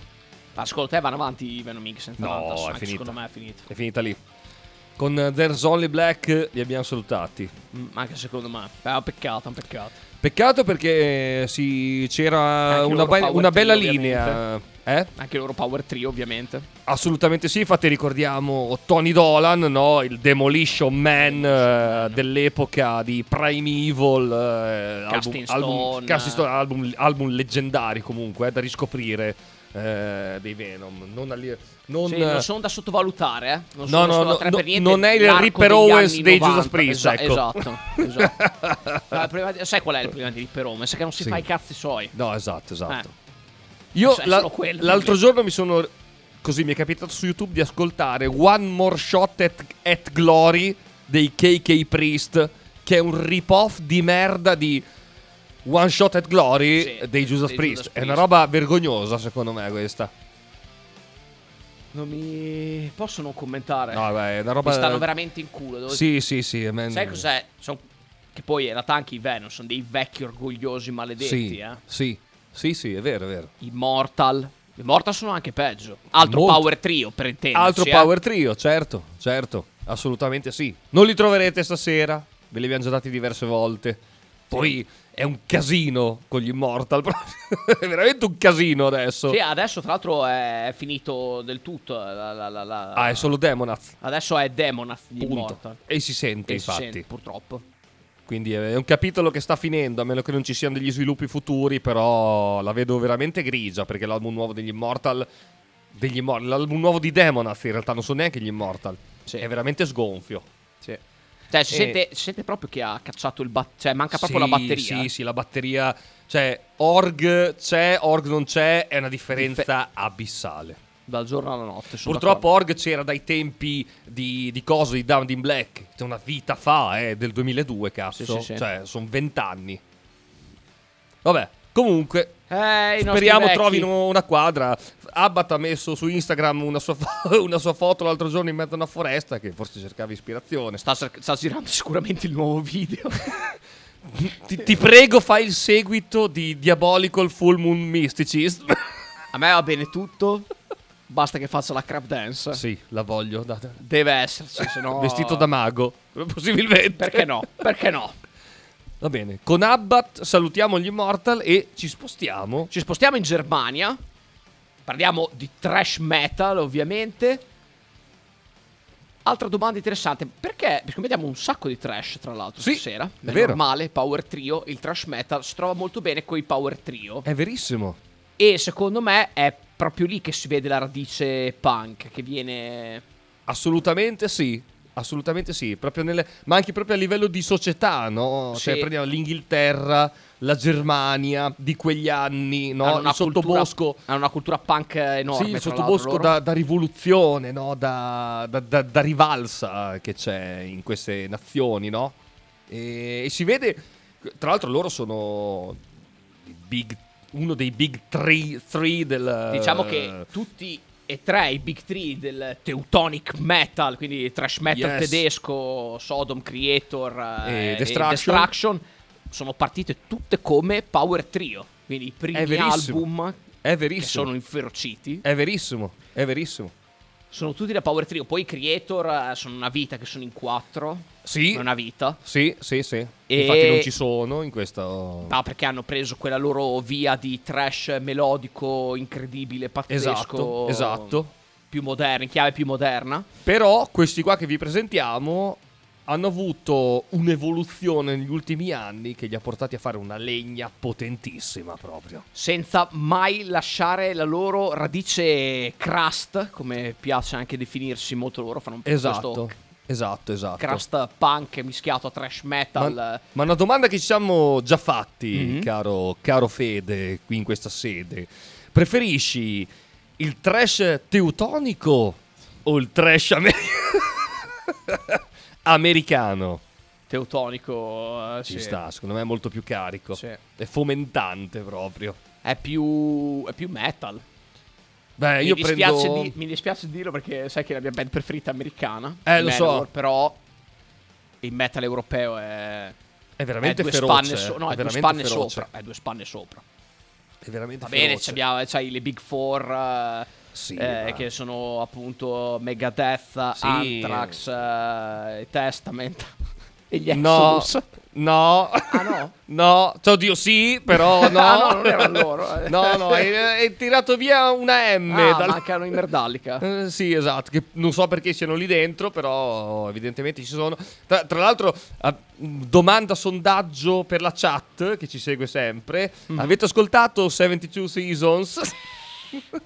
Secondo te vanno avanti i Venom Inc. senza No, Mantas? Anche finita. Secondo me è finito. È finita lì. Con eh, There's Only Black li abbiamo salutati. Mm, anche secondo me. È un peccato, un peccato. Peccato perché sì, c'era Anche una, be- una bella trio, linea. Eh? Anche loro Power Trio, ovviamente. Assolutamente sì, infatti ricordiamo Tony Dolan, no? il Demolition Man eh, dell'epoca di Primeval, eh, album, Casting album, Stone. Stone, album, album leggendari comunque, eh, da riscoprire eh, dei Venom. Non, alli- non, Sì, non sono da sottovalutare, eh. Non No, sono no, no, niente non è il Ripper Owens dei 90. Judas Priest, Esa- ecco. Esatto, esatto. Di- sai qual è il problema di Ripper Owens? È che non si Sì. fa i cazzi suoi. No, esatto, esatto. Eh. Io Cioè, la- quello, l'altro giorno mi sono. Così mi è capitato su YouTube di ascoltare One More Shot at, at Glory dei KK Priest, che è un rip-off di merda di One Shot at Glory Sì, dei Judas dei Priest. Judas È una Priest. roba vergognosa, secondo me, questa. Non mi posso non commentare. No, vabbè, è una roba. Mi stanno veramente in culo. devo- Sì, sì, sì. me- Sai cos'è? Son- Che poi in realtà anche i Venom sono dei vecchi orgogliosi maledetti, Sì, eh. sì, sì, sì, è vero, è vero. Immortal. Immortal sono anche peggio. Altro Molto. power trio, per intenderci. Altro eh. power trio, certo, certo, assolutamente sì. Non li troverete stasera, ve li abbiamo già dati diverse volte. Poi è un casino con gli Immortal, è veramente un casino adesso. Sì, adesso tra l'altro è finito del tutto. la- la- la- la- Ah, è solo Demonath, Adesso è Demonath di punto. Immortal. E si sente, E si infatti. sente, purtroppo. Quindi è un capitolo che sta finendo, a meno che non ci siano degli sviluppi futuri, però la vedo veramente grigia, perché l'album nuovo degli Immortal... Degli Immortal l'album nuovo di Demonath in realtà non sono neanche gli Immortal. Sì. È veramente sgonfio. Sì. Cioè, si, E- sente, si sente proprio che ha cacciato il bat- Cioè, manca proprio Sì, la batteria. Sì, sì, la batteria. Cioè, org c'è, org non c'è, è una differenza abissale. Dal giorno alla notte. Purtroppo org c'era dai tempi di, di coso, di Down in Black. C'è una vita fa, eh, del 2002, cazzo. Sì, sì, sì. Cioè, sono vent'anni. Vabbè, comunque, d'accordo. Eh, speriamo vecchi. trovino una quadra. Abbat ha messo su Instagram una sua, fo- una sua foto l'altro giorno in mezzo a una foresta che forse cercava ispirazione. Sta, cer- sta girando sicuramente il nuovo video. Ti, ti prego, fai il seguito di Diabolical Full Moon Mysticism. A me va bene tutto. Basta che faccia la crab dance. sì, la voglio. da- da- Deve esserci, se no. Vestito da mago, possibilmente. Perché no? Perché no? Va bene. Con Abbat salutiamo gli Immortal e ci spostiamo. Ci spostiamo in Germania. Parliamo di trash metal, ovviamente. Altra domanda interessante, perché? Perché vediamo un sacco di trash, tra l'altro, Sì, stasera. è vero. normale, power trio, il trash metal si trova molto bene con i power trio. È verissimo. E secondo me è proprio lì che si vede la radice punk, che viene... Assolutamente sì. Assolutamente sì, proprio nelle- ma anche proprio a livello di società, no? Sì. Cioè, prendiamo l'Inghilterra, la Germania di quegli anni, no? hanno Il una cultura- sottobosco. hanno una cultura punk enorme. Sì, il sottobosco da, da rivoluzione, no? da, da- da- rivalsa che c'è in queste nazioni, no? E, e si vede, tra l'altro loro sono big- uno dei big three, three del... Diciamo che tutti e tre i big three del Teutonic Metal, quindi trash metal Yes. tedesco, Sodom Creator E eh, Destruction. Destruction, sono partite tutte come power trio. Quindi i primi album È che sono inferociti È verissimo, è verissimo. Sono tutti da power trio. Poi i Creator eh, sono una vita che sono in quattro. Sì, È una vita. sì, sì, sì. E- Infatti non ci sono in questo... No, perché hanno preso quella loro via di trash melodico incredibile, pazzesco. Esatto, esatto. Più moderna, in chiave più moderna. Però questi qua che vi presentiamo hanno avuto un'evoluzione negli ultimi anni che li ha portati a fare una legna potentissima proprio. senza mai lasciare la loro radice crust, come piace anche definirsi molto loro, fanno un po' Esatto, questo esatto, esatto. crust punk mischiato a trash metal. Ma, ma una domanda che ci siamo già fatti, Mhm. caro, caro Fede, qui in questa sede. Preferisci il trash teutonico o il trash ame- americano? teutonico eh, Ci sì. sta, secondo me è molto più carico. Sì. È fomentante proprio. È più, è più metal. Beh, mi, io dispiace prendo... di- mi dispiace dirlo perché sai che è la mia band preferita americana. Eh, lo so. Manowar, Però il metal europeo è. È veramente è due feroce. spanne, so- no, è è due spanne feroce. sopra. È due spanne sopra. È veramente Va bene, feroce. c'abbiamo, c'hai le Big Four. eh, Sì, eh, che sono appunto Megadeth, Sì. Anthrax, eh, Testament e gli No, Exodus. no. Ah no? No, cioè, oddio sì, però no. Ah, no, non erano loro, eh. no, no, hai, hai tirato via una M. Ah, dal- mancano i Merdallica. Eh, sì, esatto, che non so perché siano lì dentro, però evidentemente ci sono. Tra, tra l'altro, ah, domanda sondaggio per la chat che ci segue sempre. Mm. Avete ascoltato 72 Seasons?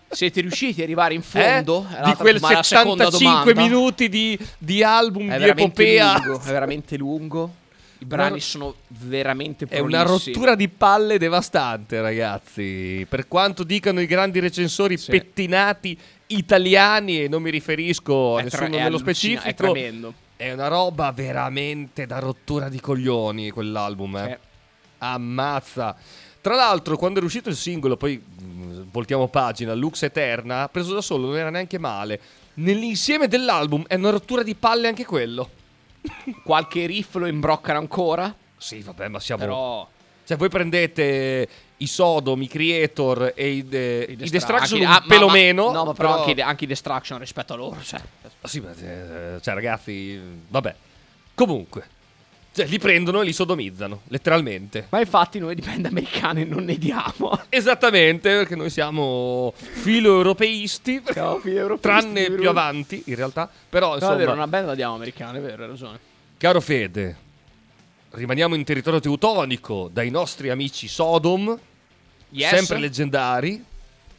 Siete riusciti ad arrivare in Eh? fondo? È Di quel ma la seconda 75 domanda minuti di, di album È di epopea. lungo. È veramente lungo. I brani sono veramente È una prolissi. rottura di palle devastante, ragazzi. Per quanto dicano i grandi recensori Sì. pettinati italiani, e non mi riferisco a È nessuno nello specifico, È tremendo. è una roba veramente da rottura di coglioni quell'album. Eh. Sì. Ammazza. Tra l'altro, quando è uscito il singolo, poi mh, voltiamo pagina, Lux Eterna, preso da solo non era neanche male. Nell'insieme dell'album è una rottura di palle anche quello. Qualche riff lo imbroccano ancora. Sì, vabbè, ma siamo... Però Cioè, voi prendete i Sodom, i Creator e i, de- i Destra- Destruction anche- un ah, pelo ma- meno. No, ma però, Anche, anche i Destruction rispetto a loro. Cioè. Sì, ma, eh, cioè, ragazzi, vabbè. Comunque, cioè, li prendono e li sodomizzano, letteralmente. Ma infatti noi di band americane non ne diamo. Esattamente, perché noi siamo filo europeisti. Siamo filo europeisti, tranne più avanti, in realtà. Però, No, insomma, è vero, una band la diamo americana, è vero, hai ragione. caro Fede, rimaniamo in territorio teutonico dai nostri amici Sodom, Yes. sempre leggendari.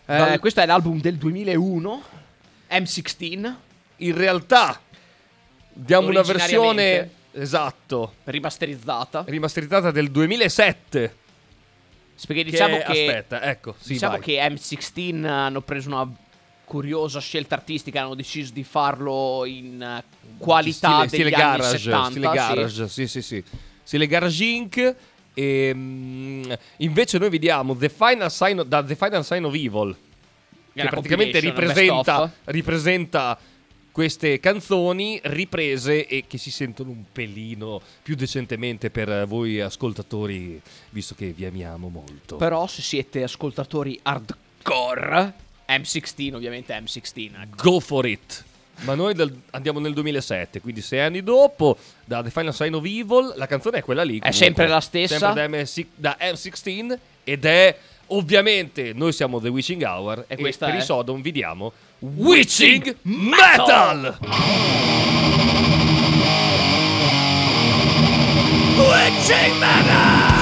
Eh, Dal- Questo è l'album del 2001, M16, In realtà, diamo una versione esatto, rimasterizzata. rimasterizzata del 2007. Perché diciamo che, che, aspetta, ecco, sì, diciamo vai. che M16 hanno preso una curiosa scelta artistica, hanno deciso di farlo in eh, qualità stile, stile degli anni garage, 70. stile sì. garage, sì, sì, sì. Stile garage Inc. E, mm, invece noi vediamo The Final Sign of- da The Final Sign of Evil, che praticamente ripresenta, ripresenta queste canzoni riprese e che si sentono un pelino più decentemente per voi ascoltatori, visto che vi amiamo molto. Però se siete ascoltatori hardcore, M16 ovviamente M16. ecco. Go for it. Ma noi del- andiamo nel 2007, quindi sei anni dopo, da The Final Sign of Evil, la canzone è quella lì. comunque. sempre la stessa? Sempre da, MS da M16 ed è ovviamente noi siamo The Witching Hour e, questa per è? i Sodom vi diamo Witching Metal! Witching Metal!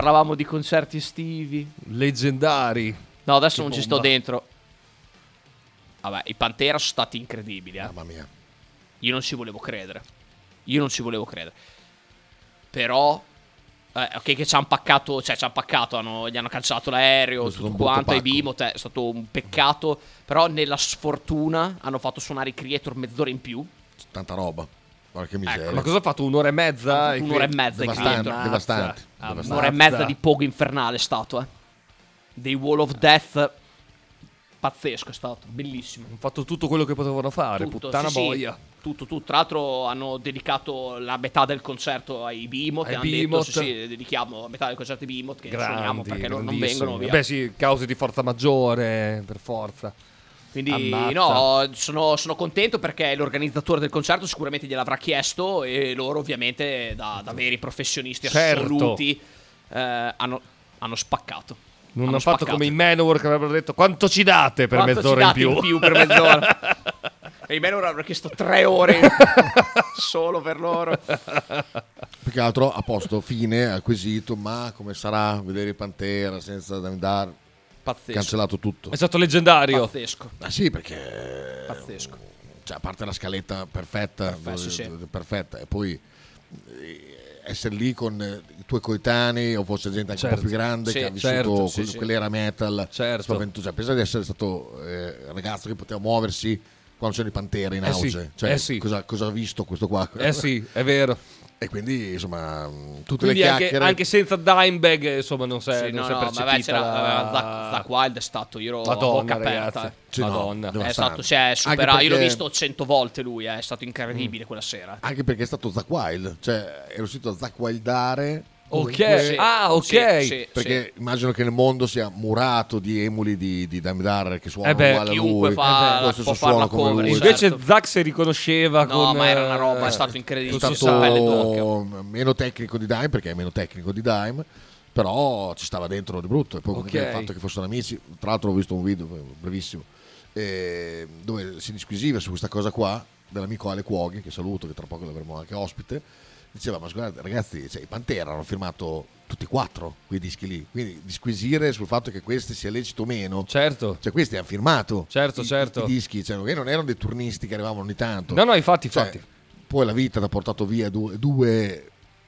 Parlavamo di concerti estivi. Leggendari. No, adesso non ci sto bomba. dentro. Vabbè, i Pantera sono stati incredibili, eh. Mamma mia. Io non ci volevo credere. Io non ci volevo credere. Però. eh, ok, che ci hanno paccato. Cioè, ci hanno paccato. hanno- gli hanno cancellato l'aereo. Tutto quanto. Ai. Bimot. È stato un peccato. Però, nella sfortuna, hanno fatto suonare i creator mezz'ora in più. Tanta roba. Guarda che miseria. Ecco, Ma cosa ha fatto? Un'ora e mezza? Un'ora e mezza i Devastanti, creator. devastanti. Ammazza. devastanti. Un'ora e mezza di pogo infernale è stato, eh. Dei Wall of Death. Pazzesco è stato. Bellissimo. Hanno fatto tutto quello che potevano fare. Tutto, Puttana sì, sì. boia. Tutto, tutto. Tra l'altro hanno dedicato la metà del concerto ai Bimot. Ai e hanno Behemoth. detto, sì, sì, dedichiamo la metà del concerto ai Bimot che suoniamo Grandi, perché loro non grandissimi. vengono via. Beh sì, cause di forza maggiore, per forza. Quindi ammazza. no, sono, sono contento perché l'organizzatore del concerto sicuramente gliel'avrà chiesto e loro ovviamente da, da veri professionisti Certo. assoluti eh, hanno, hanno spaccato. Non Hanno hanno fatto spaccato. come i Manowar che avrebbero detto quanto ci date per Quanto ci mezz'ora in date più. in più per mezz'ora? e i Manowar avrebbero chiesto tre ore solo per loro. Più che altro a posto, fine, acquisito, ma come sarà vedere i Pantera senza andare? Pazzesco. Cancellato tutto. È stato leggendario. Pazzesco. Ah sì, perché Pazzesco. cioè, a parte la scaletta perfetta, Perfetto, dove- sì, sì. dove- perfetta, e poi eh, essere lì con eh, i tuoi coetanei o forse gente anche un Certo. po' più grande Sì, che ha vissuto certo, sì, quel- sì. quell'era metal Certo. Cioè, pensa di essere stato eh, un ragazzo che poteva muoversi quando c'erano i Pantera in Eh sì, auge. Cioè, eh sì. cosa, cosa ha visto questo qua? Eh sì, è vero. E quindi, insomma, mh, tutte Quindi le anche, chiacchiere... anche senza Dimebag, insomma, non si è, Sì, non no, si è no, ma percepita c'era, la... Zack, Zack Wild è stato, io ero a Madonna, bocca aperta. eh. Sì, no, Madonna. È stato, si è Anche superato, io l'ho perché- visto cento volte lui, eh, è stato incredibile quella sera. Anche perché è stato Zack Wild, cioè è riuscito a Zack Wildare. Ok. comunque- Ah, ok. Sì, sì, Perché immagino che nel mondo sia murato di emuli di, di Damdar che suonano Eh beh, uguale a lui, fa- stesso può fare suono la come cover, lui. certo. Invece Zack si riconosceva No, con... ma era una roba, eh, è stato incredibile. è Stato- meno tecnico di Dime perché è meno tecnico di Dime però ci stava dentro di brutto e poi comunque Ok. il fatto che fossero amici tra l'altro ho visto un video brevissimo eh, dove si disquisiva su questa cosa qua dell'amico Ale Cuoghi che saluto che tra poco l'avremo anche ospite diceva ma guardate ragazzi cioè, i Pantera hanno firmato tutti e quattro quei dischi lì quindi disquisire sul fatto che questi sia lecito o meno Certo. cioè questi hanno firmato Certo, i, certo. i dischi cioè, non erano dei turnisti che arrivavano ogni tanto No, no, infatti, cioè, infatti. poi la vita ti ha portato via due, due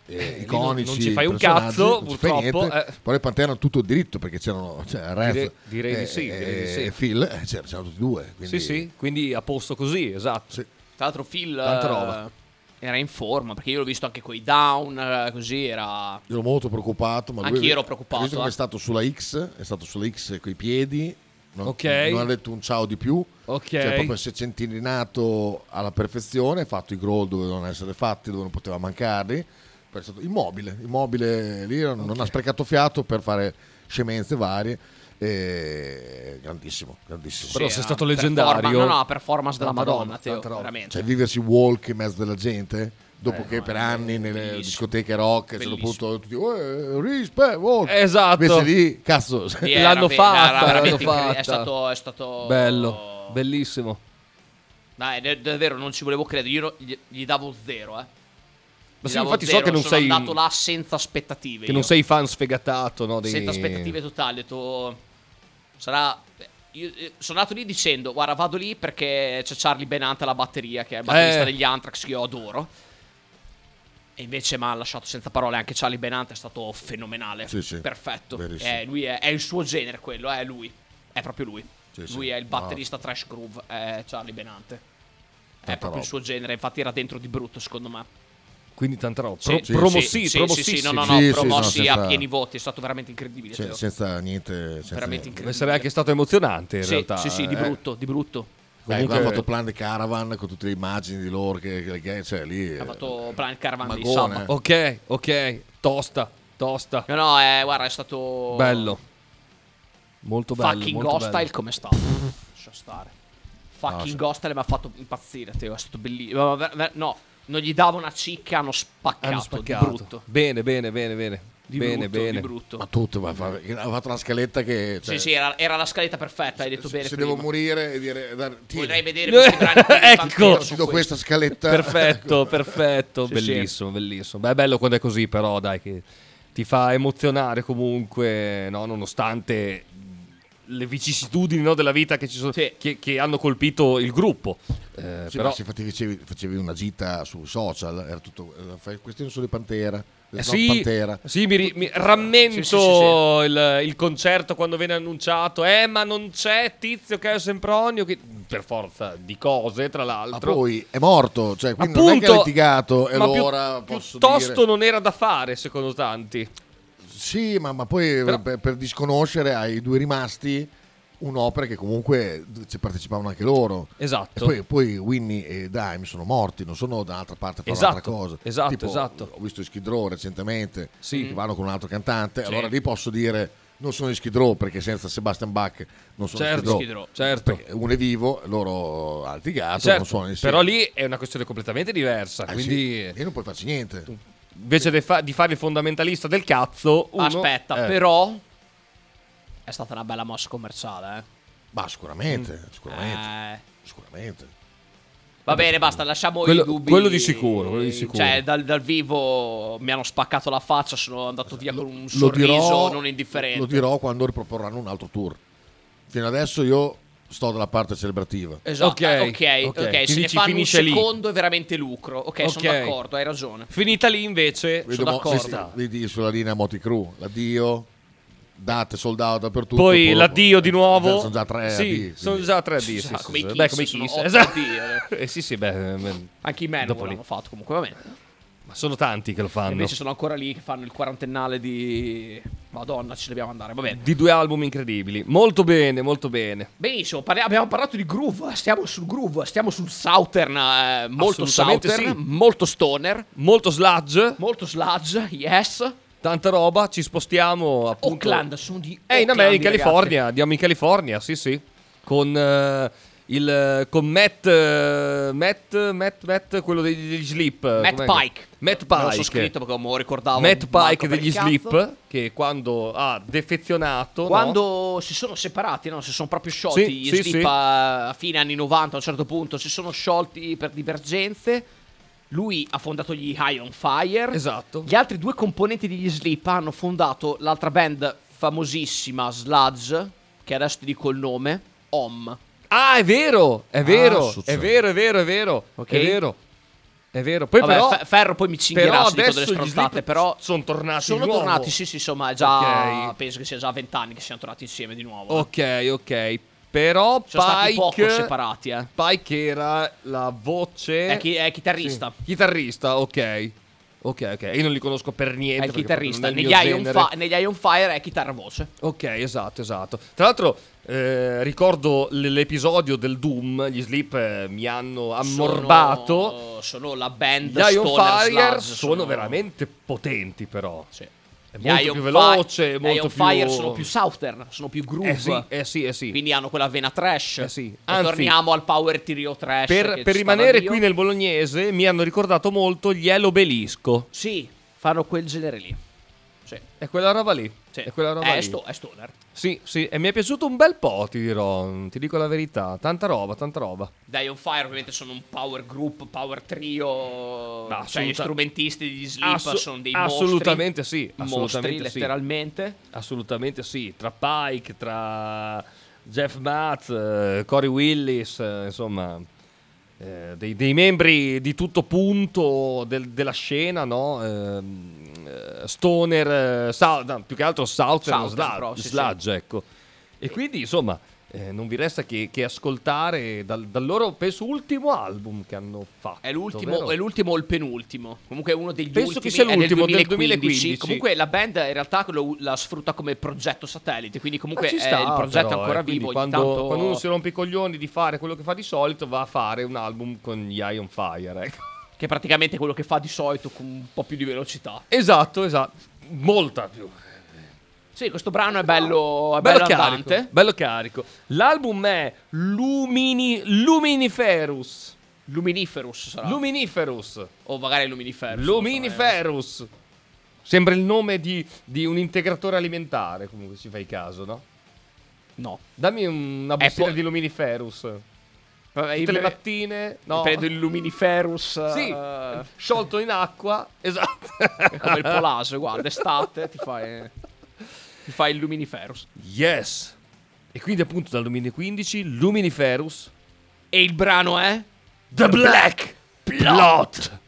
eh, lì iconici non- non ci fai un cazzo, non purtroppo, eh. Poi le Pantera hanno tutto il diritto perché c'erano cioè, Rez Direi- direi di e- sì, direi di e sì. Phil eh, c'erano, tutti e due quindi, Sì, sì, quindi a posto così, esatto. sì. Tra l'altro Phil Tanta eh, roba. Era in forma, perché io l'ho visto anche con i down, eh, così era... Io ero molto preoccupato ma lui- Anch'io ero preoccupato, visto che eh. è stato sulla X è stato sulla X coi piedi non, Ok. non ha detto un ciao di più Ok. cioè proprio si è centinato alla perfezione ha fatto i gol dove dovevano essere fatti dove non poteva mancarli è stato immobile immobile lì non, non ha sprecato fiato per fare scemenze varie e... grandissimo grandissimo Però Sì, sei eh, stato performa- leggendario. No, no, performance della Madonna, roba, Teo, cioè viversi walk in mezzo della gente dopo Eh, che no, per è anni nelle bellissimo. discoteche rock a un certo Bellissimo. punto tutti "Uè, rispetto walk Esatto. invece lì cazzo Sì, L'hanno ve- fatta, l'hanno fatta. È stato, è stato... Bello, bellissimo. Dai, è davvero non ci volevo credere. Io gli, gli davo zero, eh. Ma sì, infatti so zero, che non sono sei andato là senza aspettative. che non io. sei fan sfegatato, no, dei- senza aspettative totali. Ho detto, sarà. Io eh, sono andato lì dicendo: Guarda, vado lì perché c'è Charlie Benante alla batteria, che è il batterista Eh. degli Anthrax, che io adoro. E invece mi ha lasciato senza parole. Anche Charlie Benante è stato fenomenale. Sì, sì. Perfetto. Eh, lui è, è il suo genere, quello, è lui. È proprio lui. Sì, lui è il batterista trash groove, è Charlie Benante. È proprio il roba. suo genere, infatti era dentro di brutto, secondo me. Quindi tanta roba. Sì, Pro- sì, promossi- sì, sì, sì, sì, no, no, no, Sì, sì, promossi no, senza- a pieni voti, è stato veramente incredibile. Teo. senza niente senza veramente niente. Deve incredibile. essere anche stato emozionante in sì, realtà. sì, sì, di eh. brutto, di brutto. Beh, Comunque- qua ha fatto plan di caravan con tutte le immagini di loro che, che- che- cioè lì Ha fatto Blind Caravan di Magone. Sabba. Ok, ok, tosta, tosta. No, no, eh, guarda, è stato Bello. Molto bello, fucking molto hostile bello. come è stato. Lascia stare. Fucking sì. hostile mi ha fatto impazzire, Teo, è stato bellissimo. No, non gli davo una cicca, hanno spaccato, Hanno di spaccato. brutto. Bene, bene, bene, bene. Di bene, brutto, bene. di brutto. Ma tutto, ma fa- ha fatto una scaletta che... cioè, sì, sì, era, era la scaletta perfetta, hai detto se, bene se prima. devo morire e dire... dar- tieni, Vorrei vedere questi brani Ecco. Do questo. questa scaletta. Perfetto, perfetto, Sì, sì. bellissimo, bellissimo. Beh, è bello quando è così, però, dai, che ti fa emozionare comunque, no? nonostante le vicissitudini no, della vita che, ci sono, Sì. che, che hanno colpito il gruppo. Eh, Sì, però, ma se facevi, facevi una gita su social, era tutto... eh, fai- Questi sono di Pantera. eh, sì, Pantera. sì, mi, mi rammento Sì, sì, sì, Il, il concerto quando viene annunciato, eh, ma non c'è Tizio Caio Sempronio, che, per forza di cose, tra Ma l'altro. poi è morto, cioè quindi non è che ha litigato e ma più- allora posso piuttosto dire... non era da fare, secondo tanti. Sì, ma, ma poi Però- per, per disconoscere ai due rimasti un'opera che comunque ci partecipavano anche loro. Esatto. E poi, poi Winnie e Dime sono morti, non sono da un'altra parte a fare Esatto, un'altra cosa. esatto, Tipo, esatto. Ho visto i Skid Row recentemente, Sì. che vanno con un altro cantante, Sì. allora lì posso dire non sono i Skid Row perché senza Sebastian Bach non sono Certo, Skid Row. Certo. Perché uno è vivo, loro ha litigato, Certo, non suonano insieme. però lì è una questione completamente diversa. Eh quindi, sì, e non puoi farci niente. Invece di, fa- di fare il fondamentalista del cazzo, uno, Aspetta, eh, però è stata una bella mossa commerciale, eh. Ma sicuramente, sicuramente, Eh, sicuramente. Va bene, basta, lasciamo Quello- i dubbi. quello di sicuro, quello di sicuro. Cioè, dal, dal vivo mi hanno spaccato la faccia, sono andato via con un Lo sorriso dirò, non indifferente. lo dirò quando riproporranno un altro tour. Fino adesso io sto dalla parte celebrativa. Esatto, Ok, ok, ok, ok. Se Ti ne fanno un finisce lì. secondo è veramente lucro. Ok, sono Ok. d'accordo, hai ragione. Finita lì invece, Vedo sono d'accordo. sì, Vedi sulla linea Moti Crew, l'addio, date sold out dappertutto. poi poi- l'addio di nuovo. Sono già tre Sì, addii, sono già tre addio. Sì, Già, sì, come i sì. Kiss, Beh, come i sono Kiss, otto esatto. addio, Eh sì, sì, beh, beh, Anche i lì. l'hanno fatto comunque, va bene. Ma sono tanti che lo fanno. Invece sono ancora lì che fanno il quarantennale di... Madonna, ci dobbiamo andare, va bene. Di due album incredibili. Molto bene, molto bene. Benissimo, parli- abbiamo parlato di groove, stiamo sul groove, stiamo sul southern, eh, molto southern, sì. molto stoner, Molto sludge, molto sludge, yes. tanta roba. Ci spostiamo appunto. Oakland, sono di Eh, in, Oakland, America, ragazzi. California, andiamo in California, sì, sì. Con eh, il con Matt, eh, Matt, Matt, Matt, quello degli, degli Sleep. Matt com'è che- Pike. Matt Pike. so scritto perché lo ricordavo. Matt Pike degli. Sleep, che quando ha defezionato, no? Quando si sono separati, no? si sono proprio sciolti. Sì, gli sì, Sleep sì. a, a fine anni 90 a un certo punto si sono sciolti per divergenze. Lui ha fondato gli High on Fire. Esatto. Gli altri due componenti degli Sleep hanno fondato l'altra band famosissima, Sludge, che adesso ti dico il nome, Om. Ah, è vero, è vero, succede. è vero, è vero, è vero, Ok. è vero. È vero. Poi Vabbè, però Fe- Ferro poi mi cingherà se dico delle stronzate, però sono tornati sono di nuovo. tornati, sì, sì, insomma, è già Ok. penso che sia già vent'anni che siamo tornati insieme di nuovo. Ok, ok. Però Sono stati Pike poco separati, eh. Pike era la voce È, chi- è chitarrista. Sì, Chitarrista, ok. Ok, ok. Io non li conosco per niente. È chitarrista. Negli Ion. Fi- negli Ion Fire è chitarra voce. Ok, esatto, esatto. Tra l'altro, eh, ricordo l- l'episodio del Doom. Gli Sleep eh, mi hanno ammorbato. Sono, sono la band Gli Ion Fire Sludge, sono, veramente potenti, però. Sì. È molto Ion più Fi- veloce, gli molto Ion più... Fire sono più southern, sono più groove. Eh sì, eh sì, eh sì. Quindi hanno quella vena trash. Eh sì. Anzi, torniamo al power trio trash. Per, per rimanere qui nel bolognese, mi hanno ricordato molto gli Elobelisco. Sì, fanno quel genere lì. Sì. È quella roba lì. sì. È quella roba è, lì. sto- è stoner. Sì, sì, e mi è piaciuto un bel po', ti dirò, ti dico la verità. Tanta roba, tanta roba. Gli Ion Fire ovviamente sono un power group, power trio. Ma cioè gli strumentisti degli Sleep Assu- sono dei assolutamente sì, mostri. assolutamente Mostri, sì. letteralmente. Assolutamente sì. Tra Pike, tra Jeff Matz, eh, Corey Willis, eh, insomma, eh, dei, dei membri di tutto punto del- della scena, no? Ehm, eh, stoner, eh, Sou- no, più che altro Southern, Southern, Sludge, sì, ecco. E quindi, insomma, eh, non vi resta che, che ascoltare dal, dal loro, penso, ultimo album che hanno fatto. È l'ultimo, è l'ultimo o il penultimo? Comunque è uno degli Penso ultimi. che sia l'ultimo, del 2015. 2015. Comunque la band in realtà lo- la sfrutta come progetto satellite. Quindi comunque sta, il progetto però, è ancora eh, vivo. Quando, tanto- quando uno si rompe i coglioni di fare quello che fa di solito, va a fare un album con gli Eye on Fire. Ecco. Che è praticamente quello che fa di solito con un po' più di velocità. Esatto, esatto. Molta più. Sì, questo brano è bello, è Bello bello, carico. Bello carico. L'album è Lumini, Luminiferus. Luminiferous sarà. Luminiferus. o magari Luminiferous. Luminiferus. Sembra il nome di, di un integratore alimentare, comunque ci fai caso, no? No. Dammi una bustina po- di Luminiferus. Vabbè, Tutte le pre- mattine, no? Prendo il Luminiferus. Sì, eh, sciolto in acqua, esatto. è come il polaso, guarda, estate ti fai, ti fai il Luminiferus. yes. E quindi appunto dal 2015 Luminiferus E il brano è? The Black Plot.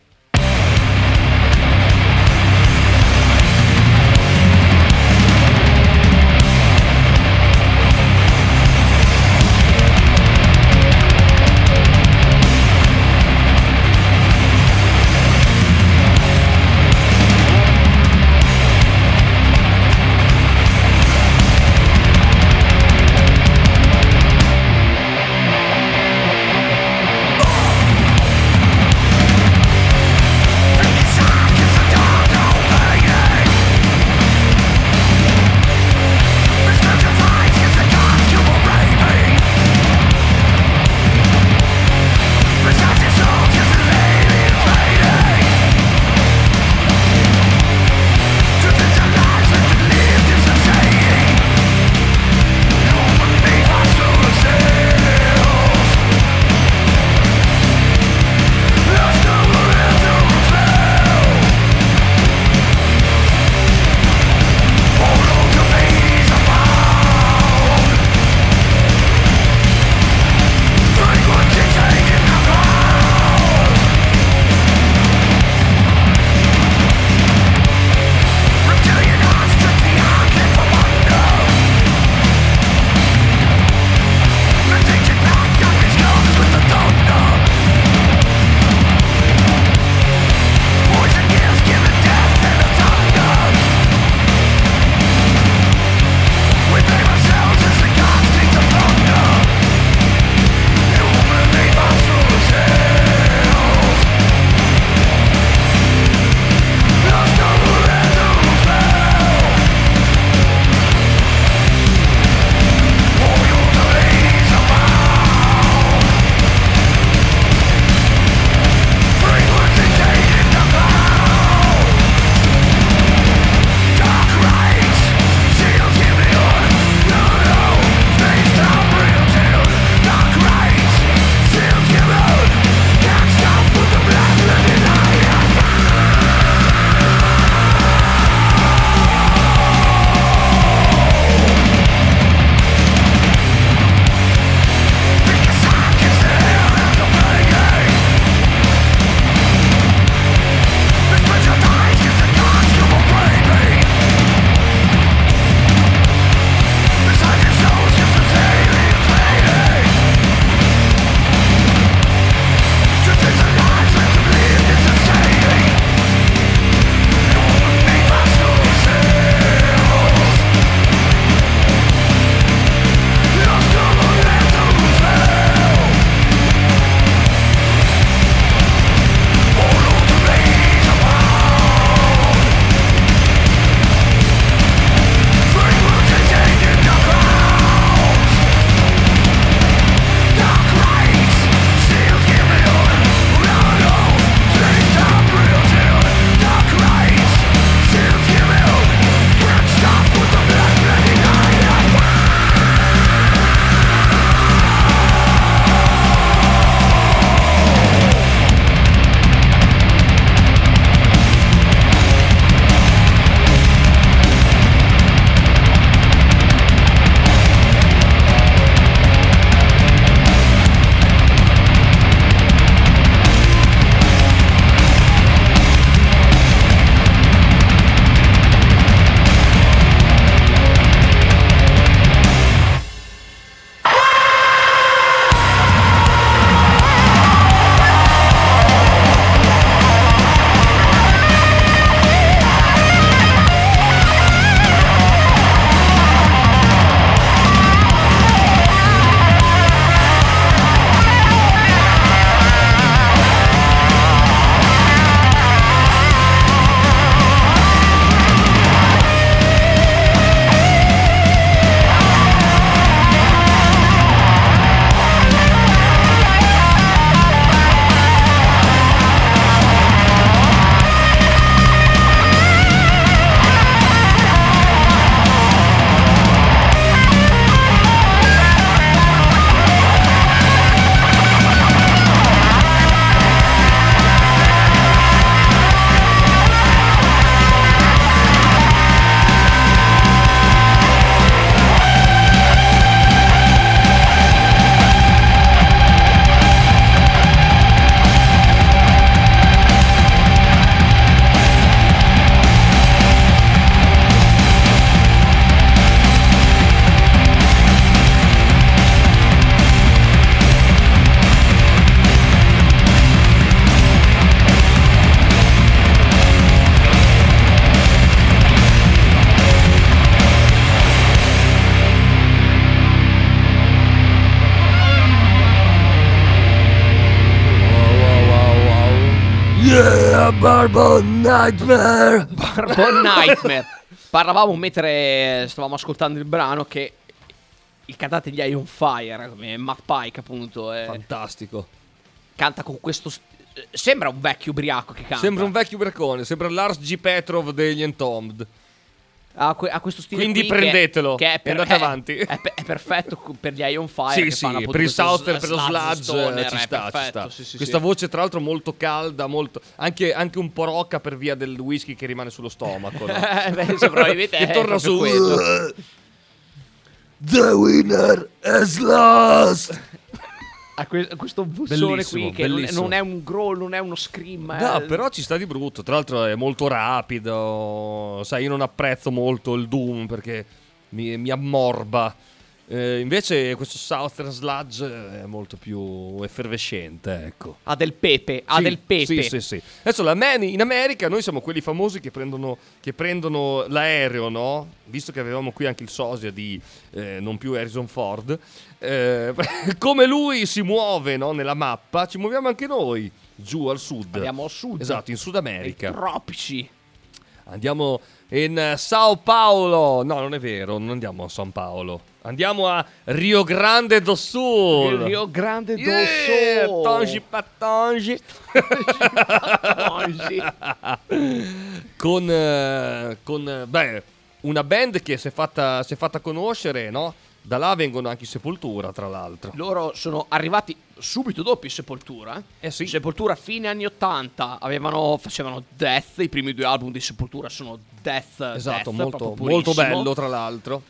Barbon Nightmare. Barbon Nightmare. Parlavamo mentre stavamo ascoltando il brano che il cantante di Iron Fire, come Matt Pike appunto, eh, Fantastico. canta con questo... st- eh, sembra un vecchio ubriaco che canta. Sembra un vecchio braccone, sembra Lars G. Petrov degli Entombed. Ha, que- ha questo stile Quindi qui che- prendetelo che è e andate è- avanti. È, pe- è perfetto per gli Iron Fire Sì, che sì, per il Southern, sl- per lo sludge stoner, ci sta, ci sta. sì, sì, Questa sì. voce tra l'altro molto calda, molto... Anche, anche un po' rocca per via del whisky che rimane sullo stomaco. no? Eh, beh, probabilmente Che torna su... quello. The winner is lost. Ha que- questo bussone qui che non è, bellissimo. non è un growl, non è uno scream. No, è- però ci sta di brutto. Tra l'altro è molto rapido. Sai, io non apprezzo molto il Doom perché mi, mi ammorba. Eh, invece questo Southern Sludge è molto più effervescente, ecco. Ha del pepe, ha Sì, del pepe. Sì, sì, sì. Adesso la in America noi siamo quelli famosi che prendono, che prendono l'aereo, no? Visto che avevamo qui anche il sosia di eh, non più Harrison Ford. Eh, come lui si muove no, nella mappa, ci muoviamo anche noi giù al sud. Andiamo a sud. Esatto, in Sud Nei America. tropici. Andiamo in eh, Sao Paolo. No, non è vero, non andiamo a San Paolo. Andiamo a Rio Grande do Sul. Rio Grande do Yeah, Sul. Tongi patongi. Oggi. con, eh, con eh, beh, una band che si è fatta, si è fatta conoscere, no? Da là vengono anche i Sepoltura, tra l'altro. Loro sono arrivati subito dopo i Sepoltura. Eh sì. Sepoltura fine anni 80 avevano, facevano Death, i primi due album di Sepoltura sono Death. Esatto, Death, molto, molto bello, tra l'altro.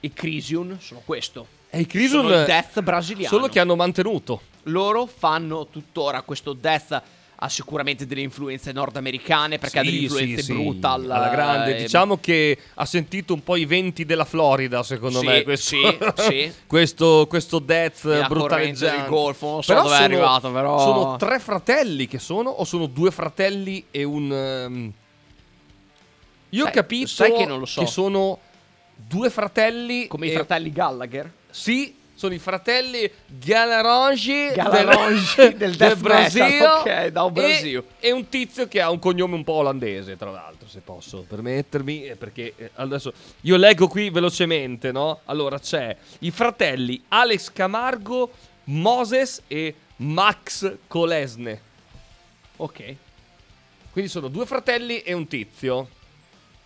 I Crisium sono questo. E i Crisium sono il Death brasiliano. Solo che hanno mantenuto. Loro fanno tuttora questo Death ha sicuramente delle influenze nordamericane perché ha delle Sì, influenze sì, sì, brutal alla grande. eh, Diciamo che ha sentito un po' i venti della Florida, secondo Sì, me. Questo, sì, sì. questo, questo death brutaleggiante. del Golfo, non so dove è sono, arrivato, però- Sono tre fratelli che sono, o sono due fratelli e un. ehm, Io Sai- ho capito sai che non lo so. sono due fratelli. come i e- fratelli Gallagher. Sì, sono i fratelli Galarongi Galarongi del death Brasile. metal, ok, da un e- Brasile. E, un tizio che ha un cognome un po' olandese, tra l'altro, se posso permettermi, eh, perché eh, adesso io leggo qui velocemente, no? Allora c'è i fratelli Alex Camargo, Moses e Max Colesne. Ok. Quindi sono due fratelli e un tizio,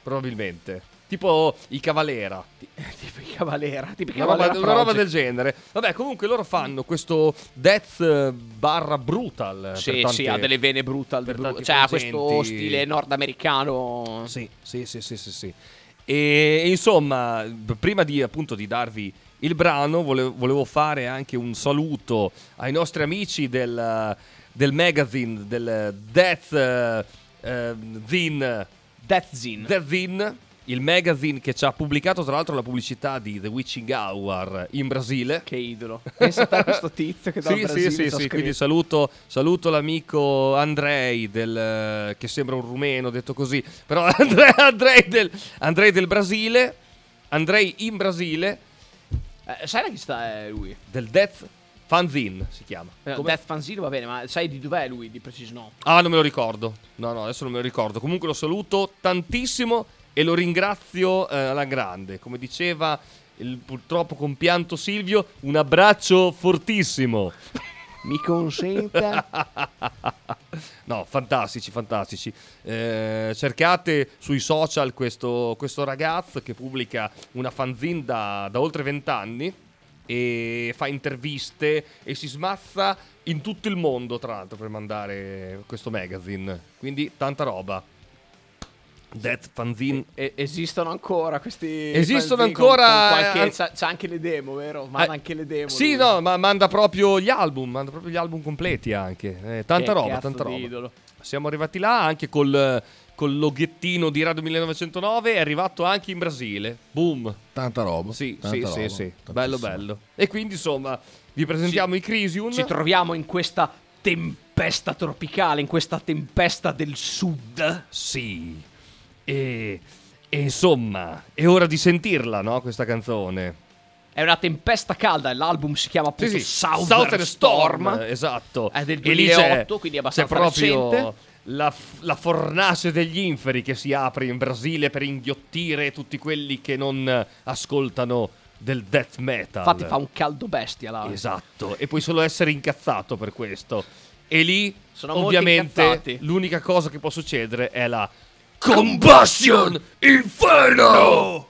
probabilmente. Tipo i Cavalera. tipo i Cavalera. Tipo i Una roba, Cavalera una roba del genere. Vabbè, comunque loro fanno questo death eh, barra brutal. Sì, per tante- sì, ha delle vene brutal. per bru- cioè, ha questo stile nordamericano. Sì, sì, sì, sì, sì, sì. E, e insomma, prima di appunto di darvi il brano, volevo, volevo fare anche un saluto ai nostri amici del, del magazine, del Death eh, eh, Zine. Death Zin. The Zin, il magazine che ci ha pubblicato tra l'altro la pubblicità di The Witching Hour in Brasile. Che idolo. Pensa a questo tizio che da Sì, Brasile sì, sì, sì, quindi saluto, saluto l'amico Andrei del, che sembra un rumeno detto così, però Andrei, Andrei del, Andrei del Brasile, Andrei in Brasile, Eh, sai da chi sta eh, lui? del Death Fanzine si chiama. Eh, Come- Death Fanzino va bene, ma sai di dov'è lui? Di preciso no. Ah, non me lo ricordo. No, no, adesso non me lo ricordo. Comunque lo saluto tantissimo e lo ringrazio eh, alla grande. Come diceva il purtroppo compianto Silvio, un abbraccio fortissimo. Mi consenta. No, fantastici, fantastici. Eh, cercate sui social questo, questo ragazzo che pubblica una fanzine da, da oltre vent'anni e fa interviste e si smazza in tutto il mondo, tra l'altro, per mandare questo magazine. Quindi tanta roba. Death fanzine. E- esistono ancora questi. Esistono ancora- con qualche- eh, c'ha, c'ha anche le demo, vero? Manda Eh, anche le demo. Sì, lui. no, ma manda proprio gli album, manda proprio gli album completi anche. Eh, tanta Che roba, tanta roba. idolo. Siamo arrivati là anche col, col loghettino di Radio 1909, è arrivato anche in Brasile. Boom. Tanta roba. Sì, tanta sì, roba, sì, sì. tantissimo. Bello, bello. E quindi, insomma, vi presentiamo i Crisium. Ci troviamo in questa tempesta tropicale, in questa tempesta del sud. Sì. E, e insomma, è ora di sentirla, no? Questa canzone. È una tempesta calda, l'album si chiama appunto Sì, sì, Southern, Southern Storm. Esatto. È del E lì c'è- 2008, quindi è abbastanza c'è proprio recente. la, la fornace degli inferi che si apre in Brasile per inghiottire tutti quelli che non ascoltano del death metal. Infatti fa un caldo bestia là. Esatto, e puoi solo essere incazzato per questo. E lì, Sono ovviamente, l'unica cosa che può succedere è la Combustion Inferno!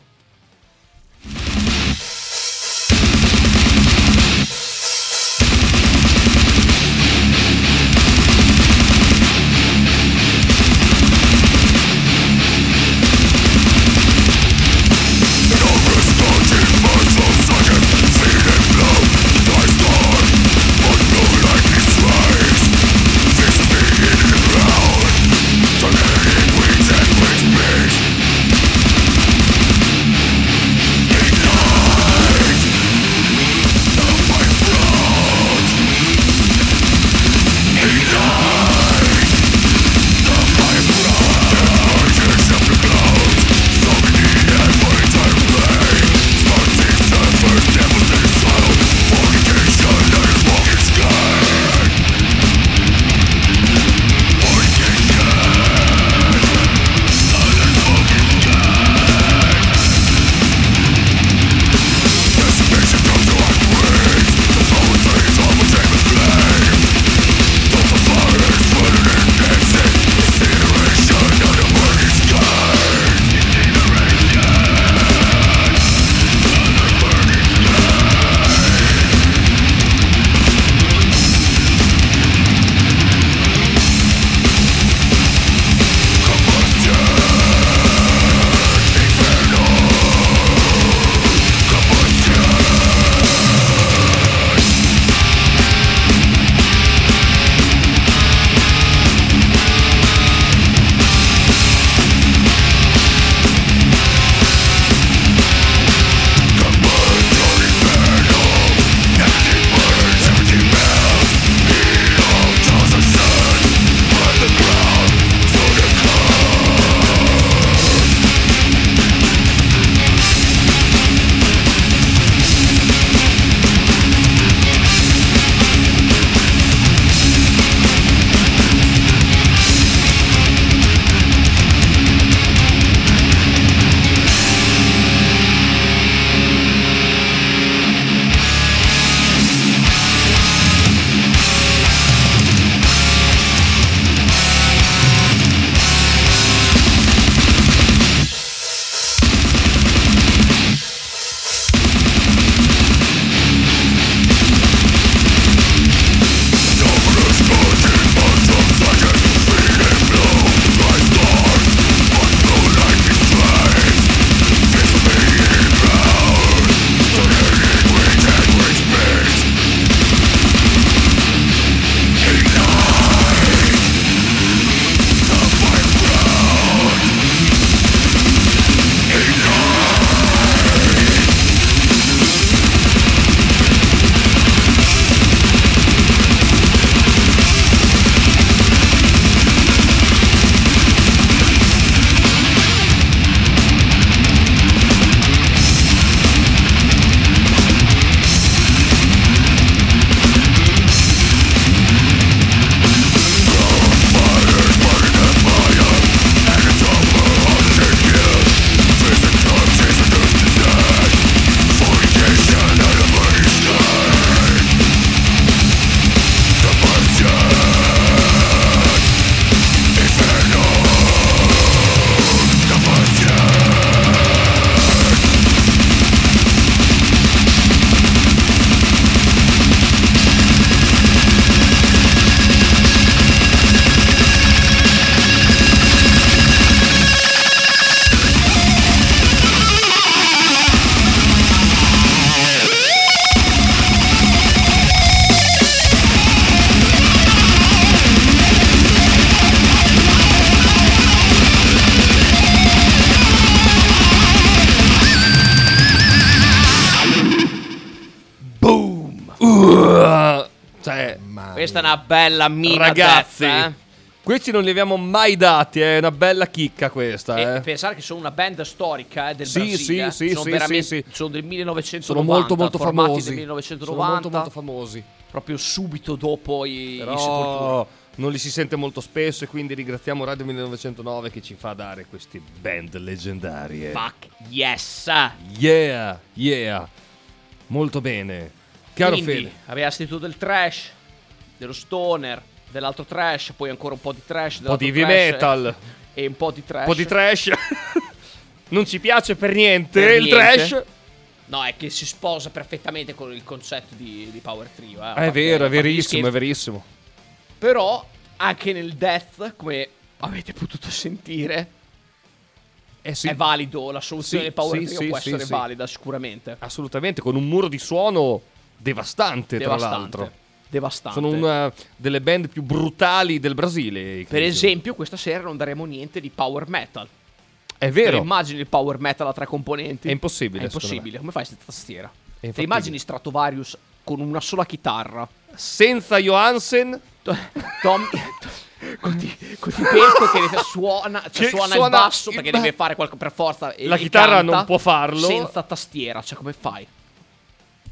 Una bella mina Ragazzi, death, eh. Questi non li abbiamo mai dati, è una bella chicca questa. Eh. pensare che sono una band storica eh, del Sì, Brasile. sì, sì, sono, sì, sì, sono del 1990. Sono molto molto famosi. del 1990. Sono molto molto famosi. proprio subito dopo i, i Sepoltura. Però non li si sente molto spesso e quindi ringraziamo Radio 1909 che ci fa dare queste band leggendarie. Fuck yes. Yeah, yeah. Molto bene. Caro Quindi Fede. aveva sentito del trash, dello stoner, dell'altro trash, poi ancora un po' di trash, Un po' di heavy metal, e un po' di trash. un po' di trash. non ci piace per niente Per il niente. trash. No, è che si sposa perfettamente con il concetto di, di Power Trio. eh, a È vero, è verissimo, è verissimo. Però anche nel death, come avete potuto sentire, Eh sì, è valido. La soluzione Sì, del Power sì, Trio sì, può essere valida sicuramente. assolutamente, con un muro di suono devastante, tra Devastante. l'altro. Devastante. Sono una delle band più brutali del Brasile. Per esempio, questa sera non daremo niente di power metal. È Te vero. immagini il power metal a tre componenti? È impossibile, È impossibile. Come fai senza tastiera? Te immagini Stratovarius con una sola chitarra? Senza Johansen, To- Tom con ti, con ti pesco che suona, cioè Che suona, il suona basso il perché ba- deve fare qualcosa per forza. E, La chitarra non può farlo. Senza tastiera, cioè come fai?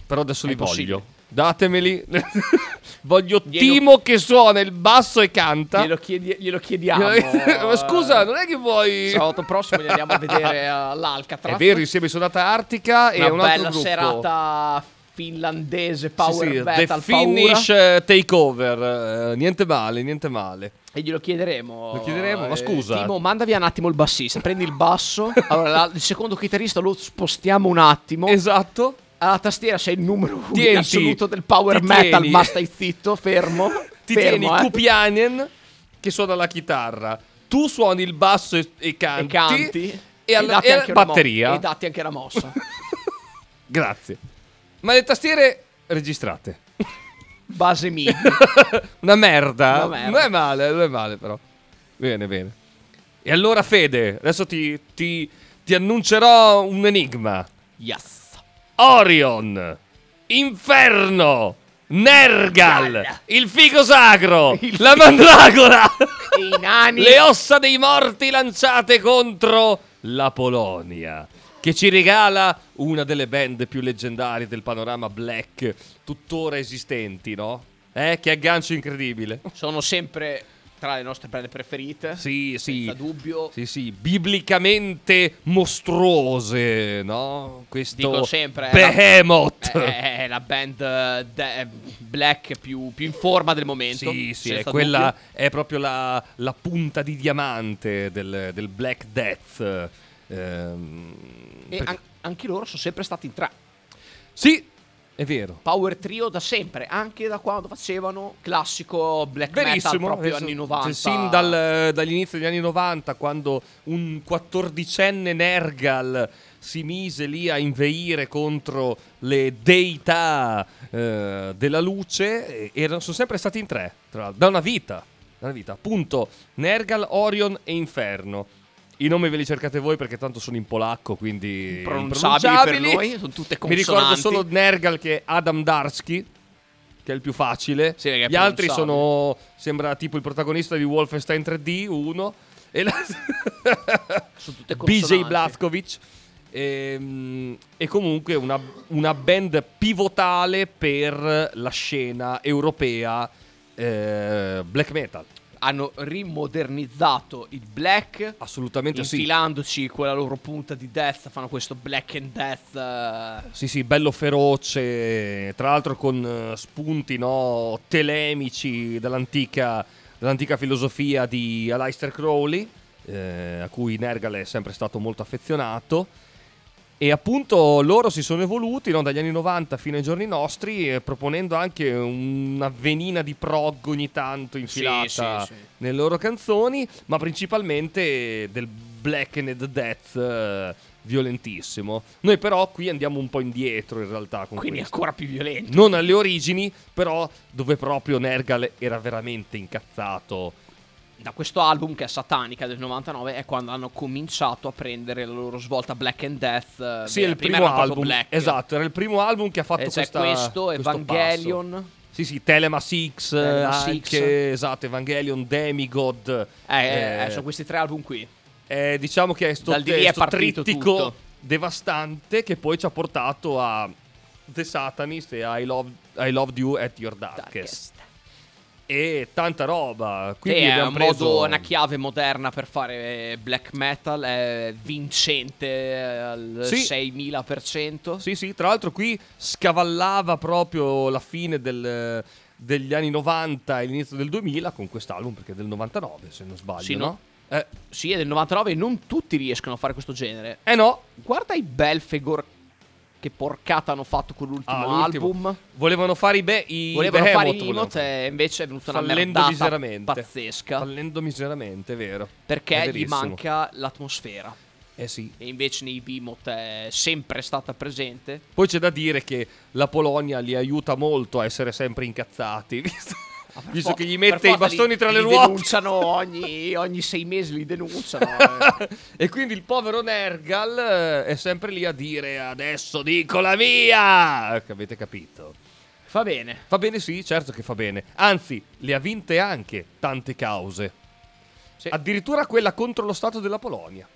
però adesso È li voglio. Datemeli. voglio Glielo- Timo che suona il basso e canta. Glielo, chiedi- glielo chiediamo. Ma scusa, non è che vuoi. Sabato prossimo li andiamo a vedere all'Alcatraz. È vero, insieme a Sonata Artica e Una un altro bella gruppo. serata finlandese Sì, power sì, metal The Finish paura. eh, Takeover. eh, niente male, niente male. E glielo chiederemo. Lo chiederemo, ma Eh, scusa. Timo, manda via un attimo il bassista. Prendi il basso. Allora, la- il secondo chitarrista lo spostiamo un attimo. Esatto. Alla tastiera sei il numero uno Tienti, assoluto del power metal. tieni. Ma stai zitto, fermo. Ti fermo, tieni eh. Kupianen che suona la chitarra. Tu suoni il basso e, e canti. E canti. E, alla e anche una mo- batteria. e datti anche la mossa. Grazie. Ma le tastiere registrate. Base MIDI. Una merda. Una merda. Non è male, non è male però. Bene, bene. E allora Fede, adesso ti, ti, ti annuncerò un enigma. Yes. Orion, Inferno, Nergal, il figo sacro, la mandragola, E i nani. le ossa dei morti lanciate contro la Polonia, che ci regala una delle band più leggendarie del panorama black tuttora esistenti, no? Eh, che aggancio incredibile. Sono sempre tra le nostre band preferite. Sì, sì. Senza dubbio. Sì, sì, biblicamente mostruose, no? Questo Dico sempre, è la- Behemoth. È, è la band eh, de- black più, più in forma del momento. Sì, sì, è quella è proprio la, la punta di diamante del, del Black Death. Ehm, E an- anche loro sono sempre stati in tre. sì, è vero. Power trio da sempre, anche da quando facevano classico black Verissimo, metal proprio adesso- anni 90. cioè, sin dal- dagli inizi degli anni 90, quando un quattordicenne Nergal si mise lì a inveire contro le deità eh, della luce, e erano, sono sempre stati in tre, tra l'altro, da una vita. Da una vita, appunto, Nergal, Orion e Inferno. I nomi ve li cercate voi perché tanto sono in polacco, quindi Pronunciabili per noi, sono tutte Mi ricordo consonanti. solo Nergal che è Adam Darsky, che è il più facile. Sì, Gli altri sono sembra tipo il protagonista di Wolfenstein 3D, uno e la... Sono tutte BJ consonanti. Blazkowicz. Ehm, E, comunque una, una band pivotale per la scena europea eh, black metal. Hanno rimodernizzato il black. Assolutamente sì. Infilandoci quella loro punta di death, fanno questo black and death. eh, Sì, sì, bello feroce, tra l'altro con eh, spunti no, telemici dall'antica, dall'antica filosofia di Aleister Crowley, eh, a cui Nergal è sempre stato molto affezionato. E appunto loro si sono evoluti no, dagli anni 90 fino ai giorni nostri, eh, proponendo anche una venina di prog ogni tanto infilata sì, sì. nelle loro canzoni, ma principalmente del black and death eh, violentissimo. Noi però qui andiamo un po' indietro in realtà quindi questo. ancora più violento. Non alle origini, però dove proprio Nergal era veramente incazzato. Da questo album che è Satanica del 99 è quando hanno cominciato a prendere la loro svolta Black and Death. eh, Sì, è beh, il primo album. Black. Esatto, era il primo album che ha fatto E questa questo, questo Evangelion. Sì, sì, Telema 6, Telema anche, esatto, Evangelion, Demigod. Eh, eh, eh, sono questi tre album qui. eh, diciamo che è sto, Dal lì è sto trittico tutto. devastante che poi ci ha portato a The Satanist e I, Love- I Loved You at Your Darkest. Darkest. E tanta roba. Quindi è un preso... modo, una chiave moderna per fare black metal, è vincente al Sì. 6000%. Sì, sì, tra l'altro qui scavallava proprio la fine del- degli anni 90 e l'inizio del 2000 con quest'album, perché è del 99 se non sbaglio, Sì, no? no? Eh, Sì, è del 99 e non tutti riescono a fare questo genere. eh no, Guarda i Belfegor che porcata hanno fatto con l'ultimo Ah, l'ultimo. album. volevano fare i, be- i Volevano Behemoth, fare i fare. e invece è venuta una merdata miseramente. pazzesca. Fallendo miseramente, è vero. È perché gli verissimo. manca l'atmosfera. Eh sì. E invece nei Behemoth è sempre stata presente. Poi c'è da dire che la Polonia li aiuta molto a essere sempre incazzati, visto, visto Fo- che gli mette i bastoni li- tra le li ruote. denunciano ogni, ogni sei mesi, li denunciano. eh. E quindi il povero Nergal eh, è sempre lì a dire adesso dico la mia, che avete capito. Fa bene. Fa bene sì, certo che fa bene. Anzi, le ha vinte anche tante cause. Sì. Addirittura quella contro lo Stato della Polonia.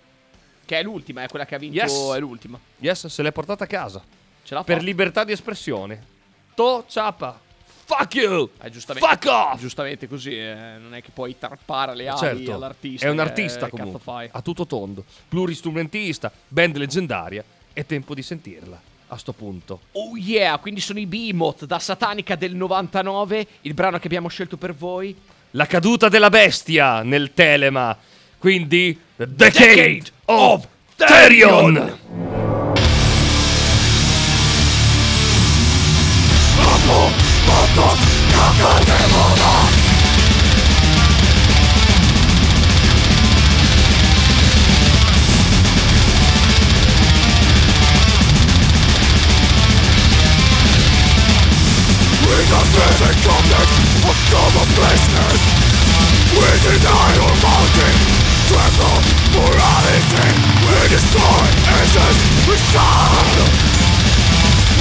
Che è l'ultima, è quella che ha vinto. Yes. È l'ultima. Yes, se l'è portata a casa. Ce l'ha Per fatta. libertà di espressione. To ciapa. Fuck you! Eh, giustamente, Fuck off! Giustamente così, eh, non è che puoi tarpare le ali Certo, all'artista. è un artista che comunque, fai? a tutto tondo, pluristrumentista, band leggendaria, è tempo di sentirla a sto punto. Oh yeah, quindi sono i Behemoth da Satanica del 99, il brano che abbiamo scelto per voi. La caduta della bestia nel telema, quindi The Decade of Therion! Światów Kaka demona of double placeness We deny your mountain Tremble morality We destroy essence We sound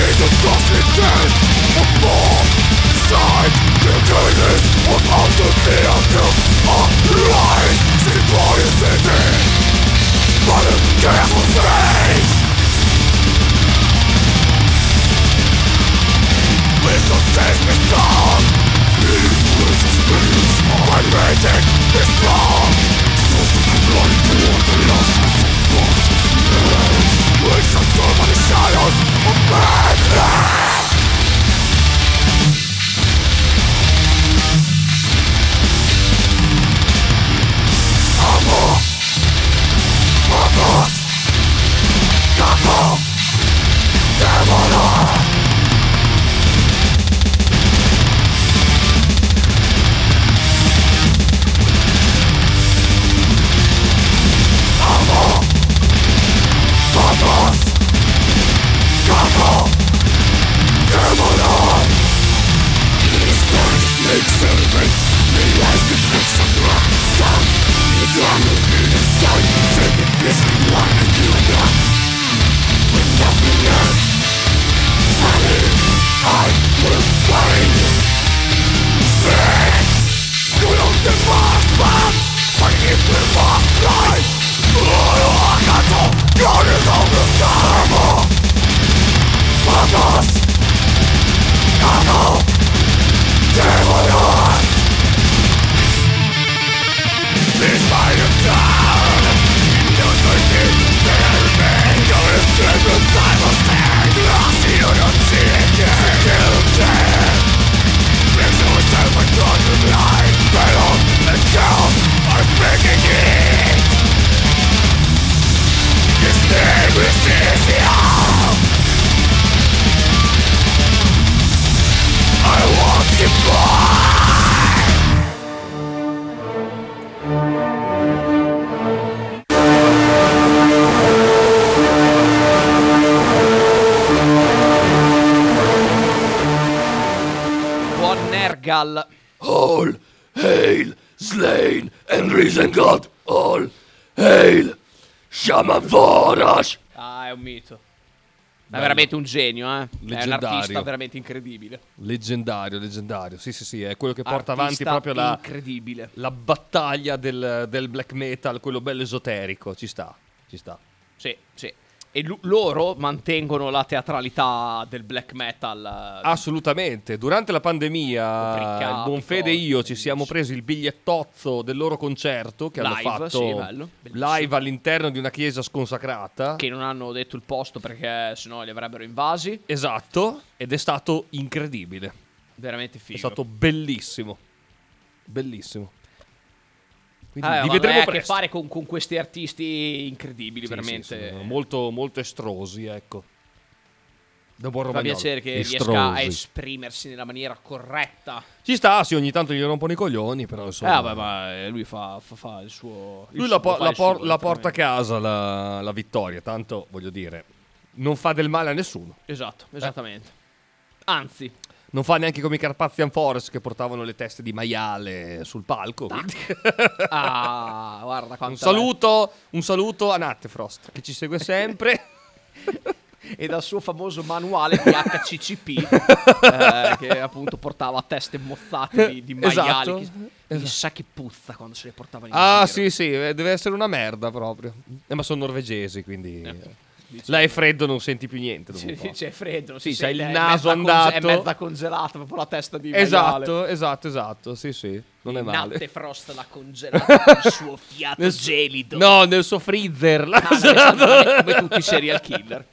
in the dusty dead. Of more Side, the goodness without the theater. Of veramente un genio, eh. È un artista veramente incredibile. Leggendario, leggendario. Sì, sì, sì, è quello che porta Artista avanti proprio la, incredibile. la battaglia del, del black metal, quello bello esoterico. Ci sta, ci sta. Sì, sì. E lu- loro mantengono la teatralità del black metal. eh, Assolutamente. Durante la pandemia, il Bonfede e io ci siamo presi il bigliettozzo del loro concerto che hanno Live, fatto sì, live all'interno di una chiesa sconsacrata. che non hanno detto il posto perché sennò li avrebbero invasi. Esatto, ed è stato incredibile. Veramente figo. È stato bellissimo. Bellissimo. Quindi Eh, li vedremo a che fare con, con questi artisti incredibili, Sì, veramente. sì, molto, molto estrosi, ecco. Fa piacere che riesca Estrosi. a esprimersi nella maniera corretta. Ci sta, sì, ogni tanto gli rompono i coglioni, però Eh, insomma... vabbè, ma eh, lui fa, fa- fa il suo. il Lui suo- la, po- la il por- suo, la porta a casa la, la vittoria, tanto voglio dire, non fa del male a nessuno. Esatto, esattamente. Anzi, Non fa neanche come i Carpathian Forest che portavano le teste di maiale sul palco. quindi- ah, guarda un saluto, un saluto a Nattefrost che ci segue sempre. E dal suo famoso manuale di HCCP, eh, che appunto portava teste mozzate di, di maiali. Esatto. Che, Chissà che puzza quando se le portavano in ah, giro. sì, sì, eh, deve essere una merda proprio. Eh, ma sono norvegesi, quindi dici- là è freddo, non senti più niente. c'è freddo. Sì, sente, il è naso conge- andato. è mezza congelata proprio la testa di maiale. Esatto, esatto, esatto. Sì, sì, non è male. Natte Frost l'ha congelata con il suo fiato Nel- gelido. No, nel suo freezer. l'ha Ah, congelato. come, tutti i serial killer.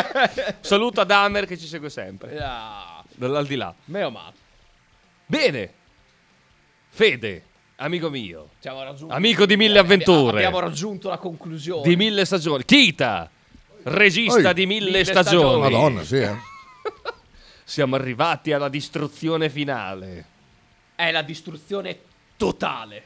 Saluto ad Hammer che ci segue sempre. Ah, Dall'aldilà. meno male. Bene. Fede, amico mio. Amico di mille abbiamo- avventure. Abbiamo raggiunto la conclusione. Di mille stagioni. Kita, regista Oi. di mille, Mille stagioni. stagioni. Madonna, sì, eh. Siamo arrivati alla distruzione finale. È la distruzione totale.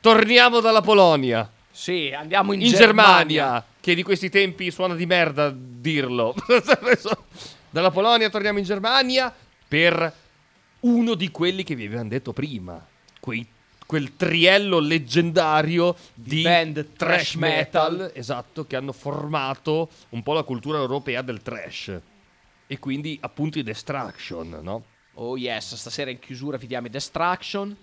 Torniamo dalla Polonia. Sì, andiamo in, In Germania, che di questi tempi suona di merda dirlo. Dalla Polonia torniamo in Germania per uno di quelli che vi avevamo detto prima. Quei- quel triello leggendario di, band trash metal, metal. esatto, che hanno formato un po' la cultura europea del trash. E quindi appunto i Destruction, no? Oh yes, stasera in chiusura vi diamo i Destruction.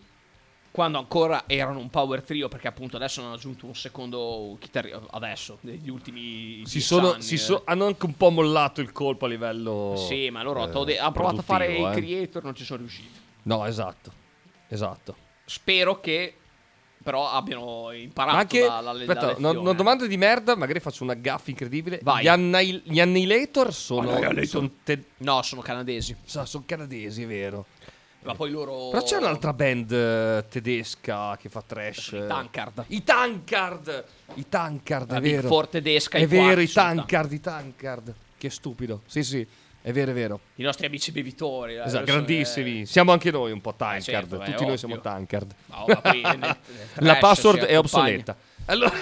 Quando ancora erano un power trio, perché appunto adesso hanno aggiunto un secondo chitarrista. Adesso, negli ultimi. Si sono, anni, si eh. so- hanno anche un po' mollato il colpo a livello. Sì, ma loro eh, hanno provato a fare i eh. creator, non ci sono riusciti. No, esatto. Esatto. Spero che però abbiano imparato Ma anche. dalla, dalla aspetta, lezione. una, una domanda di merda, magari faccio una gaffa incredibile. Vai. Gli, Annihil- gli Annihilator sono. Annihilator. sono te- No, sono canadesi. sa, sono canadesi, è vero. Ma poi loro. Però c'è un'altra band eh, tedesca che fa trash. Sono i Tankard. I Tankard! I Tankard, La è Big vero. Four tedesca, È i vero, quarti i Tankard, i Tankard. Che stupido. Sì, sì, è vero, è vero. I nostri amici bevitori. eh, Esatto, grandissimi. Siamo anche noi un po' Tankard. certo, beh, Tutti ovvio. noi siamo Tankard. Poi nel- nel La password è obsoleta. Allora,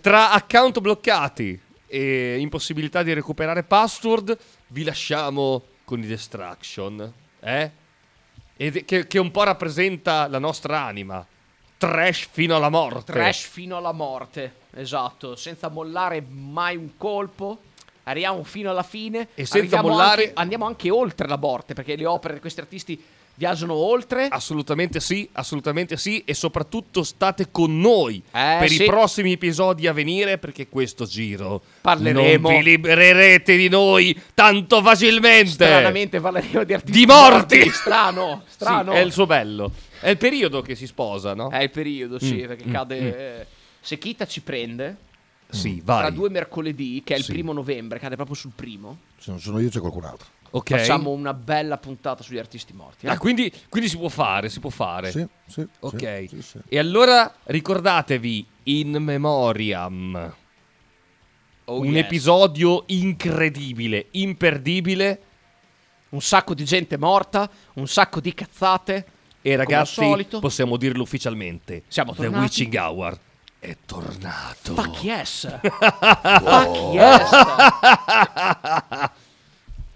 tra account bloccati e impossibilità di recuperare password, vi lasciamo con i Destruction. Eh? Che, che un po' rappresenta la nostra anima. Trash fino alla morte. Trash fino alla morte, esatto, senza mollare mai un colpo. Arriviamo fino alla fine E senza mollare- anche- andiamo anche oltre la morte, perché le opere di questi artisti viaggiano oltre. Assolutamente sì, assolutamente sì. E soprattutto state con noi Eh, per sì. i prossimi episodi a venire. Perché questo giro Parleremo- non vi libererete di noi tanto facilmente. Stranamente parleremo di artisti Di morti! Strano, strano. Sì, è il suo bello. È il periodo che si sposa, no? È il periodo, sì, Mm, perché mm, cade... mm. eh, Se Kita ci prende, Sì, tra vai. due mercoledì, che è il Sì. primo novembre, cade proprio sul primo, Se non sono io c'è qualcun altro. Ok. facciamo una bella puntata sugli artisti morti. eh? Ah, quindi, quindi si può fare, si può fare. Sì, sì. Ok. sì, sì, sì. E allora ricordatevi in memoriam Oh, un yes. episodio incredibile, imperdibile. Un sacco di gente morta, un sacco di cazzate. E ragazzi, solito. possiamo dirlo ufficialmente. Siamo The tornati. Witching Hour è tornato. Fuck yes! Fuck yes!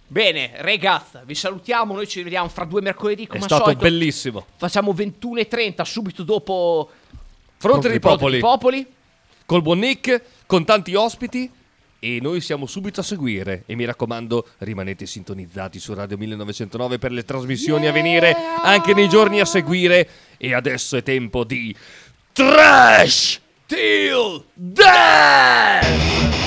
Bene, ragazzi, vi salutiamo. Noi ci vediamo fra due mercoledì. Come È al stato solito. bellissimo. Facciamo 21.30 subito dopo Fronte dei popoli. Popoli. Col buon Nick, con tanti ospiti. E noi siamo subito a seguire. E mi raccomando, rimanete sintonizzati su Radio 1909 per le trasmissioni a venire anche nei giorni a seguire. E adesso è tempo di Trash Till Death!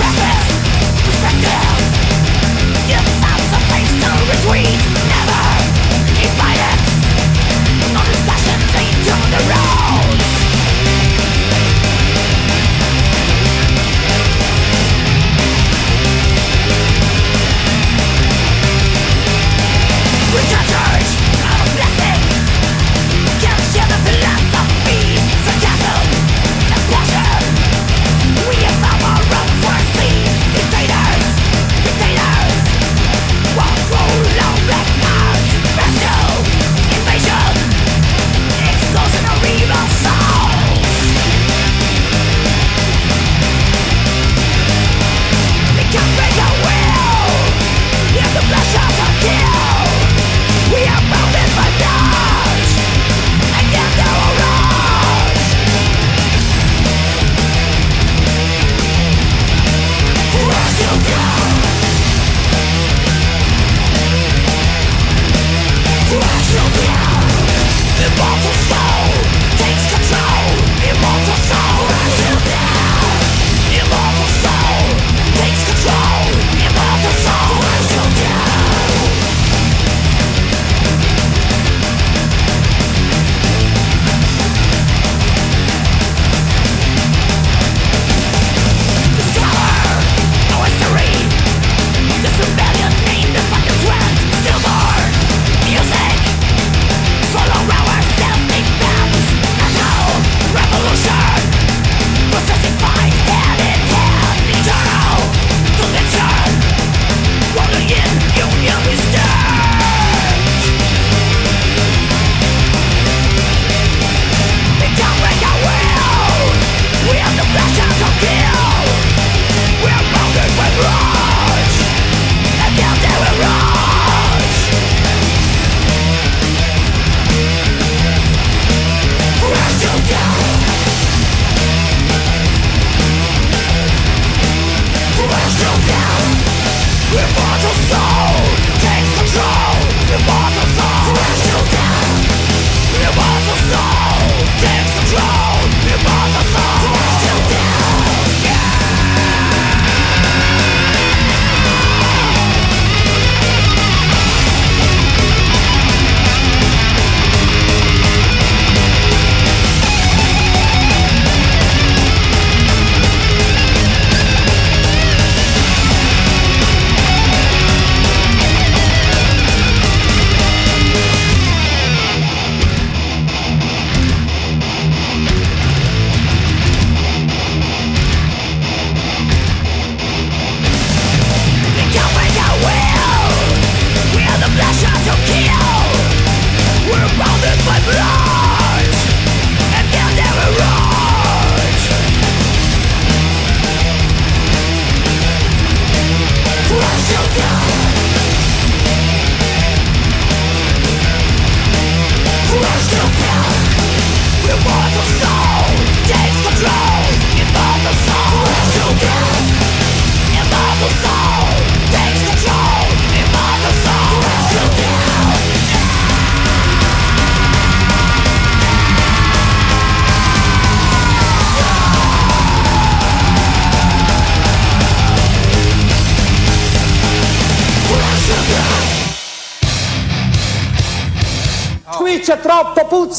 Resist, respect down Give us a place to retreat.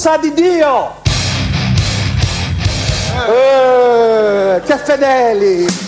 Puzza di Dio! Eh, che fedeli!